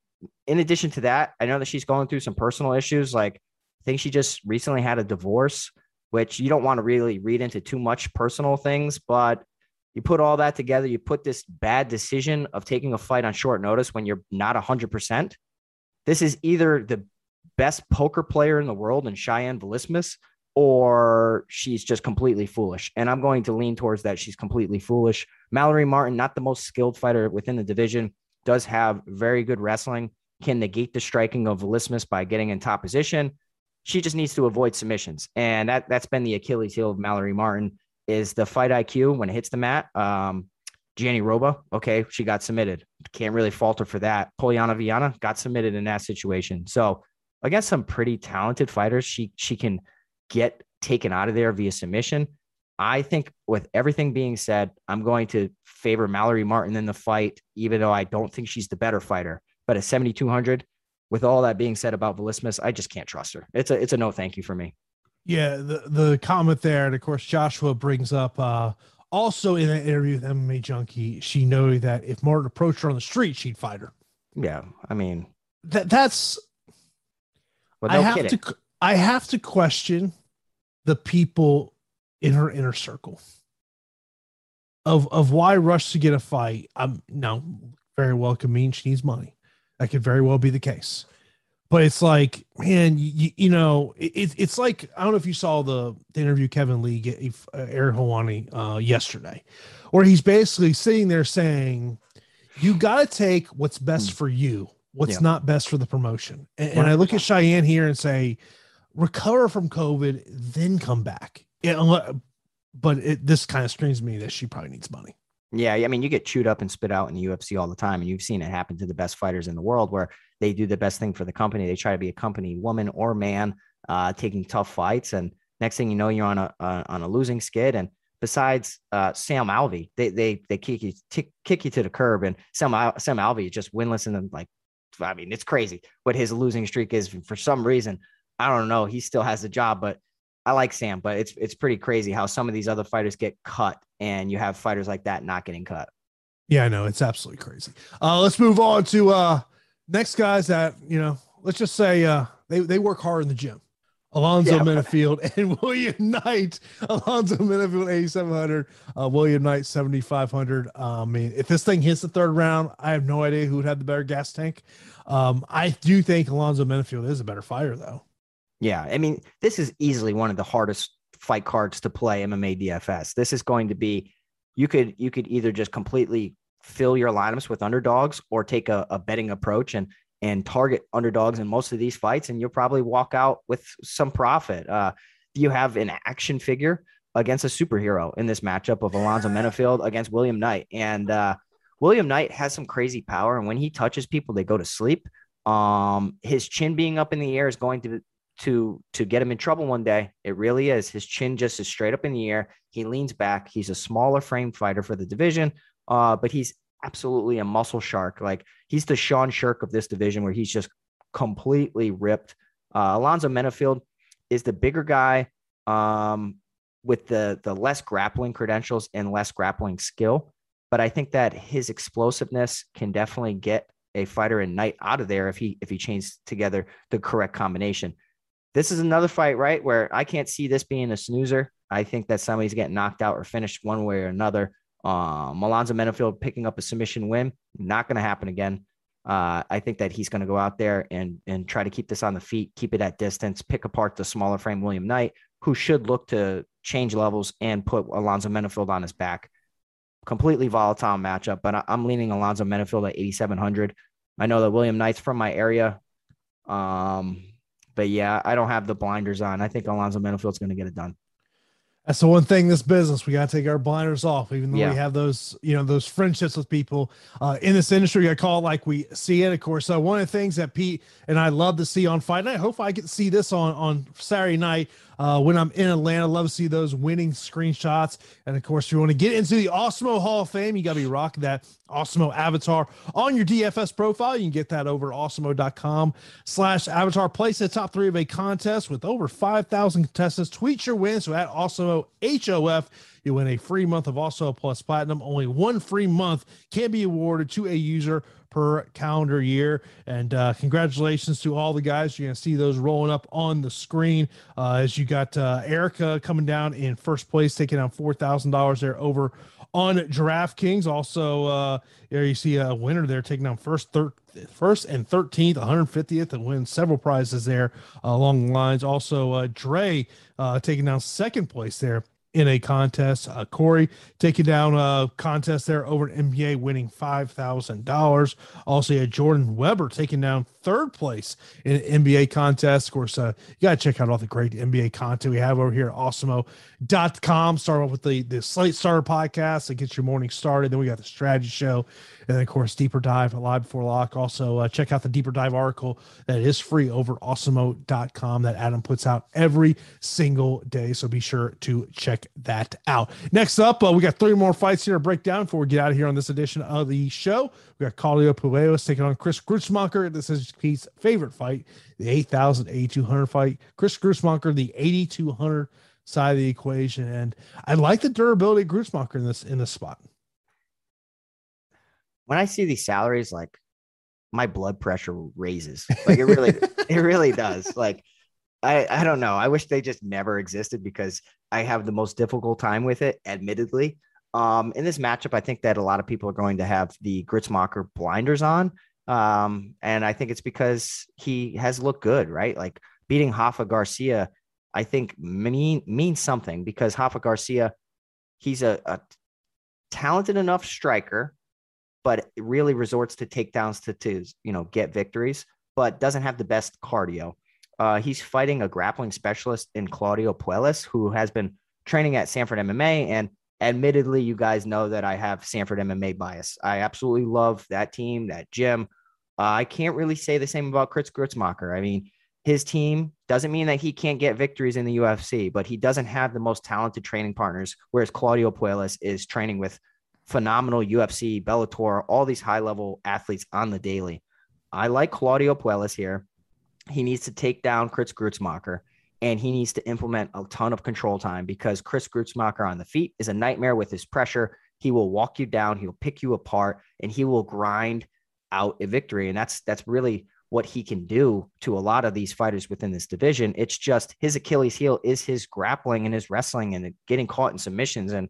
in addition to that, I know that she's going through some personal issues. Like, I think she just recently had a divorce, which you don't want to really read into too much personal things, but you put all that together, you put this bad decision of taking a fight on short notice when you're not 100%. This is either the best poker player in the world in Cheyanne Vlismas, or she's just completely foolish. And I'm going to lean towards that she's completely foolish. Mallory Martin, not the most skilled fighter within the division, does have very good wrestling, can negate the striking of Vlismas by getting in top position. She just needs to avoid submissions. And that, that's been the Achilles heel of Mallory Martin is the fight IQ when it hits the mat. Um, Jandiroba, okay, she got submitted. Can't really falter for that. Polyana Viana got submitted in that situation. So against some pretty talented fighters, she she can get taken out of there via submission. I think with everything being said, I'm going to favor Mallory Martin in the fight, even though I don't think she's the better fighter. But at 7,200, with all that being said about Vlismas, I just can't trust her. It's a it's a no thank you for me. Yeah, the the comment there, and of course Joshua brings up uh also in an interview with MMA Junkie, she knew that if Martin approached her on the street, she'd fight her. Yeah, I mean that that's well, I have to I have to question the people in her inner circle of of why rush to get a fight. I'm now very well could mean she needs money. That could very well be the case. But it's like, man, you, you know, it, it's like I don't know if you saw the, the interview Kevin Lee get uh, Ariel Helwani uh, yesterday, where he's basically sitting there saying, "You got to take what's best for you, what's yeah. not best for the promotion." And, and I look at Cheyanne here and say, "Recover from COVID, then come back." Yeah, but it, this kind of screams me that she probably needs money. Yeah, I mean, you get chewed up and spit out in the UFC all the time, and you've seen it happen to the best fighters in the world, where they do the best thing for the company. They try to be a company woman or man, uh, taking tough fights, and next thing you know, you're on a on a losing skid. And besides uh, Sam Alvey, they they they kick you t- kick you to the curb, and Sam Sam Alvey is just winless and like, I mean, it's crazy what his losing streak is. For some reason, I don't know. He still has a job, but I like Sam, but it's it's pretty crazy how some of these other fighters get cut, and you have fighters like that not getting cut. Yeah, I know it's absolutely crazy. Uh, let's move on to uh, next guys that you know. Let's just say uh, they they work hard in the gym. Alonzo yeah, Menifield and William Knight. Alonzo Menifield, 8,700. Uh, William Knight, 7,500. Uh, I mean, if this thing hits the third round, I have no idea who would have the better gas tank. Um, I do think Alonzo Menifield is a better fighter, though. Yeah. I mean, this is easily one of the hardest fight cards to play MMA DFS. This is going to be, you could, you could either just completely fill your lineups with underdogs or take a, a betting approach and and target underdogs in most of these fights, and you'll probably walk out with some profit. Uh, you have an action figure against a superhero in this matchup of Alonzo Menifield against William Knight, and uh, William Knight has some crazy power, and when he touches people, they go to sleep. Um, his chin being up in the air is going to to to get him in trouble one day. It really is. His chin just is straight up in the air. He leans back. He's a smaller frame fighter for the division, uh, but he's absolutely a muscle shark. Like he's the Sean Shirk of this division where he's just completely ripped. Uh, Alonzo Menifield is the bigger guy um, with the the less grappling credentials and less grappling skill. But I think that his explosiveness can definitely get a fighter and Knight out of there if he if he chains together the correct combination. This is another fight, right, where I can't see this being a snoozer. I think that somebody's getting knocked out or finished one way or another. Um, Alonzo Menifield picking up a submission win, not going to happen again. Uh, I think that he's going to go out there and and try to keep this on the feet, keep it at distance, pick apart the smaller frame William Knight, who should look to change levels and put Alonzo Menifield on his back. Completely volatile matchup, but I'm leaning Alonzo Menifield at 8,700. I know that William Knight's from my area. Um, but yeah, I don't have the blinders on. I think Alonzo Menifield's going to get it done. That's the one thing this business we got to take our blinders off, even though yeah. we have those, you know, those friendships with people uh, in this industry. I call it like we see it, of course. So one of the things that Pete and I love to see on Fight Night, I hope I get to see this on on Saturday night uh, when I'm in Atlanta. Love to see those winning screenshots. And of course, if you want to get into the Awesemo Hall of Fame, you got to be rocking that Awesemo avatar on your DFS profile. You can get that over awesemo.com slash avatar. Place the top three of a contest with over 5,000 contestants. Tweet your win. So at Awesemo HOF, you win a free month of Awesemo Plus Platinum. Only one free month can be awarded to a user per calendar year. And uh, congratulations to all the guys. You're going to see those rolling up on the screen uh, as you got uh, Erica coming down in first place, taking out $4,000 there over on DraftKings. Also, uh, there you see a winner there taking down first, first and 13th, 150th, and win several prizes there uh, along the lines. Also, uh, Dre uh, taking down second place there in a contest. Uh, Corey taking down a contest there over an NBA, winning five thousand dollars. Also, had Jordan Weber taking down third place in an NBA contest. Of course, uh, you got to check out all the great NBA content we have over here at awesemo.com. Start off with the, the Slate Starter podcast that gets your morning started. Then we got the strategy show. And then, of course, Deeper Dive Live Before Lock. Also, uh, check out the Deeper Dive article that is free over awesemo.com that Adam puts out every single day. So be sure to check that out. Next up, uh, we got three more fights here to break down before we get out of here on this edition of the show. We got Claudio Puelles taking on Chris Gruetzemacher. This is Pete's favorite fight, the 8,000, 8,200 fight. Chris Gruetzemacher, the 8,200 side of the equation. And I like the durability of Gruetzemacher in this, in this spot. When I see these salaries, like my blood pressure raises. Like it really, it really does. Like, I, I don't know. I wish they just never existed because I have the most difficult time with it, admittedly. Um, in this matchup, I think that a lot of people are going to have the Gruetzemacher blinders on. Um, and I think it's because he has looked good, right? Like beating Rafa Garcia, I think mean means something because Rafa Garcia, he's a, a talented enough striker, but really resorts to takedowns to, to you know get victories, but doesn't have the best cardio. Uh, he's fighting a grappling specialist in Claudio Puelles, who has been training at Sanford MMA and admittedly, you guys know that I have Sanford MMA bias. I absolutely love that team, that gym. Uh, I can't really say the same about Chris Gruetzemacher. I mean, his team doesn't mean that he can't get victories in the UFC, but he doesn't have the most talented training partners, whereas Claudio Puelles is training with phenomenal UFC, Bellator, all these high level athletes on the daily. I like Claudio Puelles here. He needs to take down Chris Gruetzemacher and he needs to implement a ton of control time because Chris Gruetzemacher on the feet is a nightmare with his pressure. He will walk you down, he'll pick you apart, and he will grind out a victory. And that's that's really what he can do to a lot of these fighters within this division. It's just his Achilles heel is his grappling and his wrestling and getting caught in submissions. And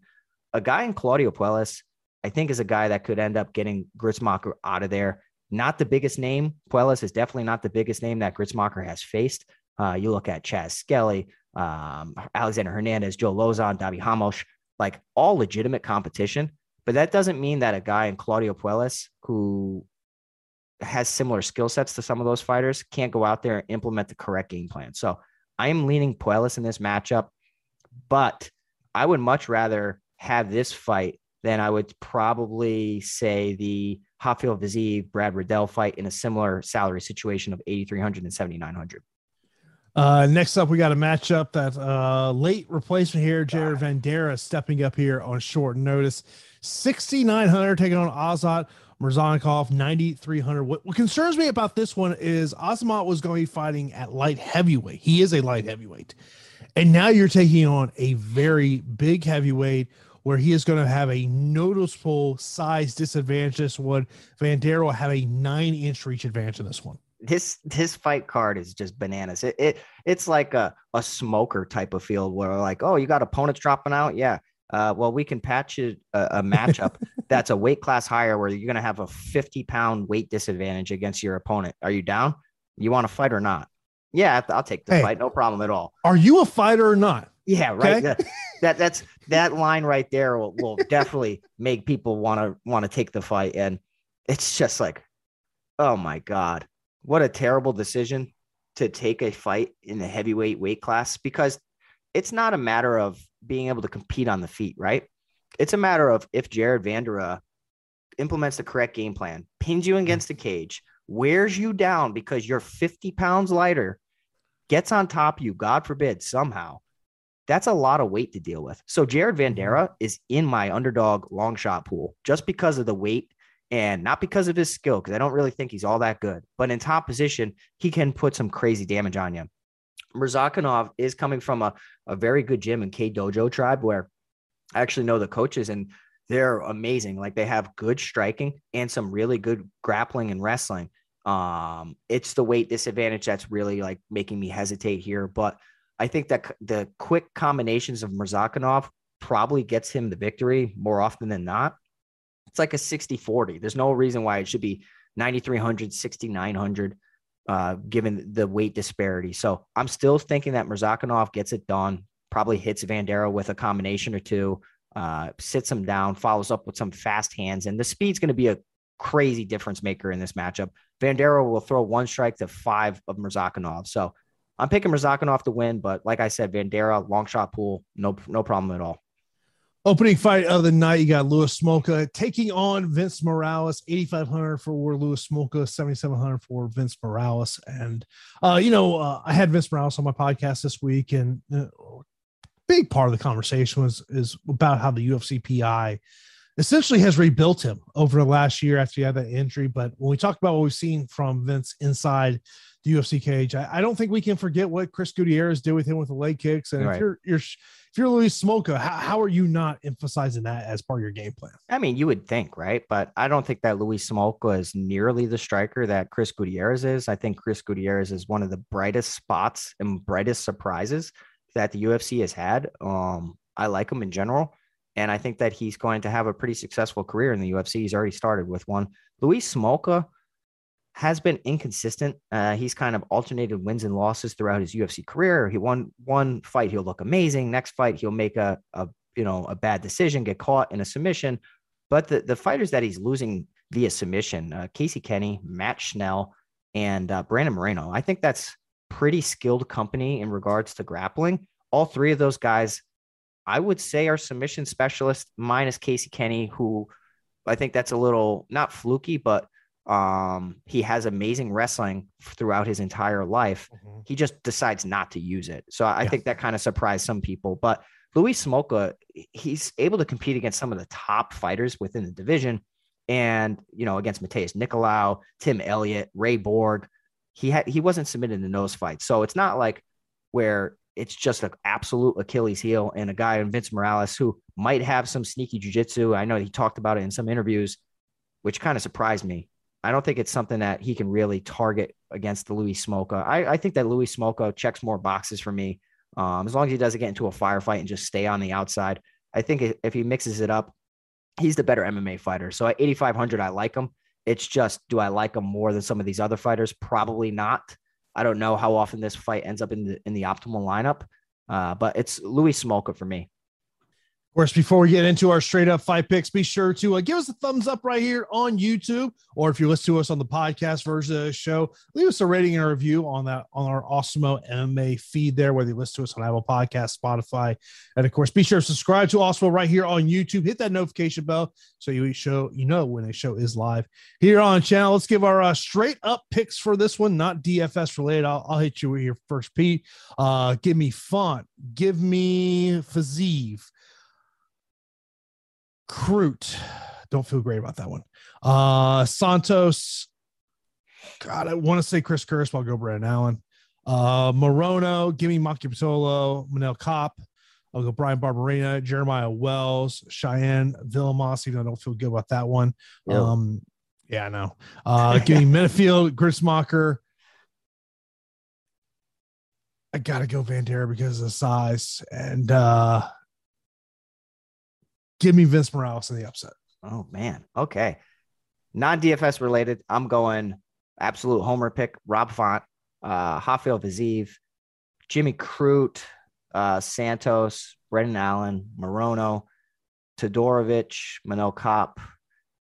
a guy in Claudio Puelles, I think, is a guy that could end up getting Gruetzemacher out of there. Not the biggest name. Puelles is definitely not the biggest name that Gruetzemacher has faced. Uh, you look at Chas Skelly, um, Alexander Hernandez, Joe Lauzon, Davi Ramos, like all legitimate competition. But that doesn't mean that a guy in Claudio Puelles, who has similar skill sets to some of those fighters, can't go out there and implement the correct game plan. So I am leaning Puelles in this matchup, but I would much rather have this fight than I would probably say the Rafael Fiziev, Brad Riddell fight in a similar salary situation of 8,300 and 7,900. Uh, next up, we got a matchup that uh, late replacement here, Jared Vanderaa stepping up here on short notice. 6,900 taking on Azat Murzakanov, 9,300. What, what concerns me about this one is Azamat was going to be fighting at light heavyweight. He is a light heavyweight. And now you're taking on a very big heavyweight where he is going to have a noticeable size disadvantage. This one, Vanderaa will have a nine inch reach advantage in this one. This this fight card is just bananas. It, it it's like a, a smoker type of field where like, oh, you got opponents dropping out. Yeah. Uh, well, we can patch it a, a matchup that's a weight class higher where you're going to have a 50 pound weight disadvantage against your opponent. Are you down? You want to fight or not? Yeah, I'll take the hey, fight. No problem at all. Are you a fighter or not? Yeah, right. Okay? That, that, that's that line right there will, will definitely make people want to want to take the fight. And it's just like, oh my God, what a terrible decision to take a fight in the heavyweight weight class because it's not a matter of being able to compete on the feet, right? It's a matter of if Jared Vanderaa implements the correct game plan, pins you against the cage, wears you down because you're 50 pounds lighter, gets on top of you, God forbid, somehow. That's a lot of weight to deal with. So Jared mm-hmm. Vanderaa is in my underdog long shot pool just because of the weight and not because of his skill, because I don't really think he's all that good. But in top position, he can put some crazy damage on you. Murzakanov is coming from a, a very good gym in K Dojo tribe where I actually know the coaches and they're amazing. Like they have good striking and some really good grappling and wrestling. Um, it's the weight disadvantage that's really like making me hesitate here. But I think that the quick combinations of Murzakanov probably gets him the victory more often than not. It's like a 60 40. There's no reason why it should be 9,300, 6,900 uh, given the weight disparity. So I'm still thinking that Murzakanov gets it done, probably hits Vanderaa with a combination or two, uh, sits him down, follows up with some fast hands, and the speed's going to be a crazy difference maker in this matchup. Vanderaa will throw one strike to five of Murzakanov. So I'm picking Murzakanov to win, but like I said, Vanderaa long shot pool, no no problem at all. Opening fight of the night, you got Louis Smolka taking on Vince Morales, 8,500 for Louis Smolka, 7,700 for Vince Morales. And, uh, you know, uh, I had Vince Morales on my podcast this week, and uh, big part of the conversation was is about how the UFC PI essentially has rebuilt him over the last year after he had that injury. But when we talk about what we've seen from Vince inside the UFC cage, I, I don't think we can forget what Chris Gutierrez did with him with the leg kicks. And right. if you're you're if you're Louis Smolka, how, how are you not emphasizing that as part of your game plan? I mean, you would think, right? But I don't think that Louis Smolka is nearly the striker that Chris Gutierrez is. I think Chris Gutierrez is one of the brightest spots and brightest surprises that the UFC has had. Um, I like him in general. And I think that he's going to have a pretty successful career in the UFC. He's already started with one. Louis Smolka has been inconsistent. Uh, he's kind of alternated wins and losses throughout his UFC career. He won one fight, he'll look amazing. Next fight, he'll make a, a you know a bad decision, get caught in a submission. But the the fighters that he's losing via submission, uh, Casey Kenney, Matt Schnell, and uh, Brandon Moreno, I think that's pretty skilled company in regards to grappling. All three of those guys, I would say, are submission specialists, minus Casey Kenney, who I think that's a little not fluky, but um, he has amazing wrestling throughout his entire life. Mm-hmm. He just decides not to use it. So I yeah. think that kind of surprised some people. But Louis Smolka, he's able to compete against some of the top fighters within the division. And, you know, against Matheus Nicolau, Tim Elliott, Ray Borg, he had he wasn't submitted in those fights. So it's not like where it's just an absolute Achilles heel and a guy in Vince Morales who might have some sneaky jujitsu. I know he talked about it in some interviews, which kind of surprised me. I don't think it's something that he can really target against the Louis Smolka. I, I think that Louis Smolka checks more boxes for me. Um, as long as he doesn't get into a firefight and just stay on the outside, I think if he mixes it up, he's the better MMA fighter. So at 8,500, I like him. It's just, do I like him more than some of these other fighters? Probably not. I don't know how often this fight ends up in the in the optimal lineup, uh, but it's Louis Smolka for me course, before we get into our straight up five picks, be sure to uh, give us a thumbs up right here on YouTube, or if you listen to us on the podcast version of the show, leave us a rating and a review on that on our Awesemo MMA feed there, whether you listen to us on Apple Podcast, Spotify, and of course, be sure to subscribe to Awesemo right here on YouTube. Hit that notification bell so you show you know when a show is live here on channel. Let's give our uh, straight up picks for this one, not DFS related. I'll, I'll hit you with your first, Pete. Uh, give me Font, give me Fiziev Crute. Don't feel great about that one. Uh Santos. God, I want to say Chris Curtis, but I'll go Brendan Allen. Uh Morono, give me Maki Pitolo, Manel Kape. I'll go Bryan Barberena, Jeremiah Wells, Cheyanne Vlismas, even though I don't feel good about that one. Yep. Um, yeah, I know. Uh, give me Menifield, Gruetzemacher. I gotta go Vanderaa because of the size. And uh give me Vince Morales in the upset. Oh man. Okay. Non DFS related. I'm going absolute homer pick. Rob Font, uh, Rafael Fiziev, Jimmy Crute, uh, Santos, Brendan Allen, Morono, Todorovic, Manel Kape,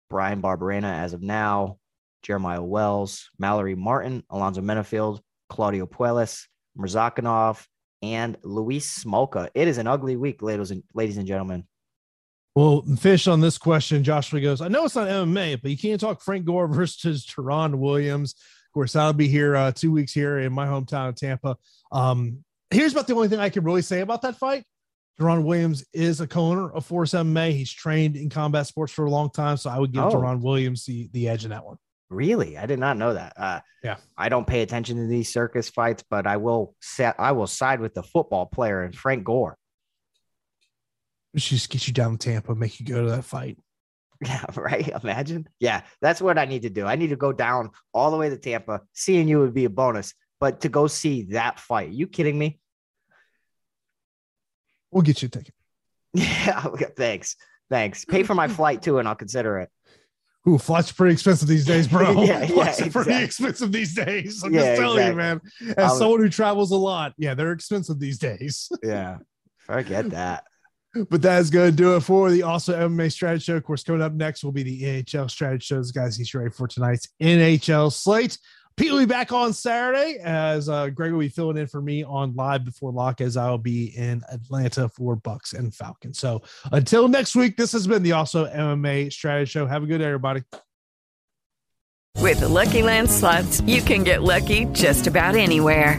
Bryan Barberena as of now, Jeremiah Wells, Mallory Martin, Alonzo Menifield, Claudio Puelles, Murzakanov, and Louis Smolka. It is an ugly week, ladies and ladies and gentlemen. Well, fish on this question, Joshua goes, I know it's not MMA, but you can't talk Frank Gore versus Deron Williams. Of course, I'll be here uh, two weeks here in my hometown of Tampa. Um, here's about the only thing I can really say about that fight. Deron Williams is a co-owner of Fortis MMA. He's trained in combat sports for a long time, so I would give oh. Deron Williams the, the edge in that one. Really, I did not know that. Uh, yeah, I don't pay attention to these circus fights, but I will set. I will side with the football player and Frank Gore. She just get you down to Tampa, make you go to that fight. Yeah, right. Imagine. Yeah, that's what I need to do. I need to go down all the way to Tampa. Seeing you would be a bonus, but to go see that fight, you kidding me? We'll get you a ticket. Yeah, thanks. Thanks. Pay for my flight too, and I'll consider it. Ooh, flights are pretty expensive these days, bro. yeah, flights yeah, are exactly. pretty expensive these days. I'm yeah, just telling exactly. you, man. As was, someone who travels a lot, yeah, they're expensive these days. yeah, forget that but that is going to do it for the Awesemo MMA strategy show. Of course, coming up next will be the NHL strategy shows. Guys, he's ready for tonight's NHL slate. Pete will be back on Saturday as uh, Greg will be filling in for me on live before lock as I'll be in Atlanta for Bucks and Falcons. So until next week, this has been the Awesemo MMA strategy show. Have a good day, everybody. With the Lucky Land slots, you can get lucky just about anywhere.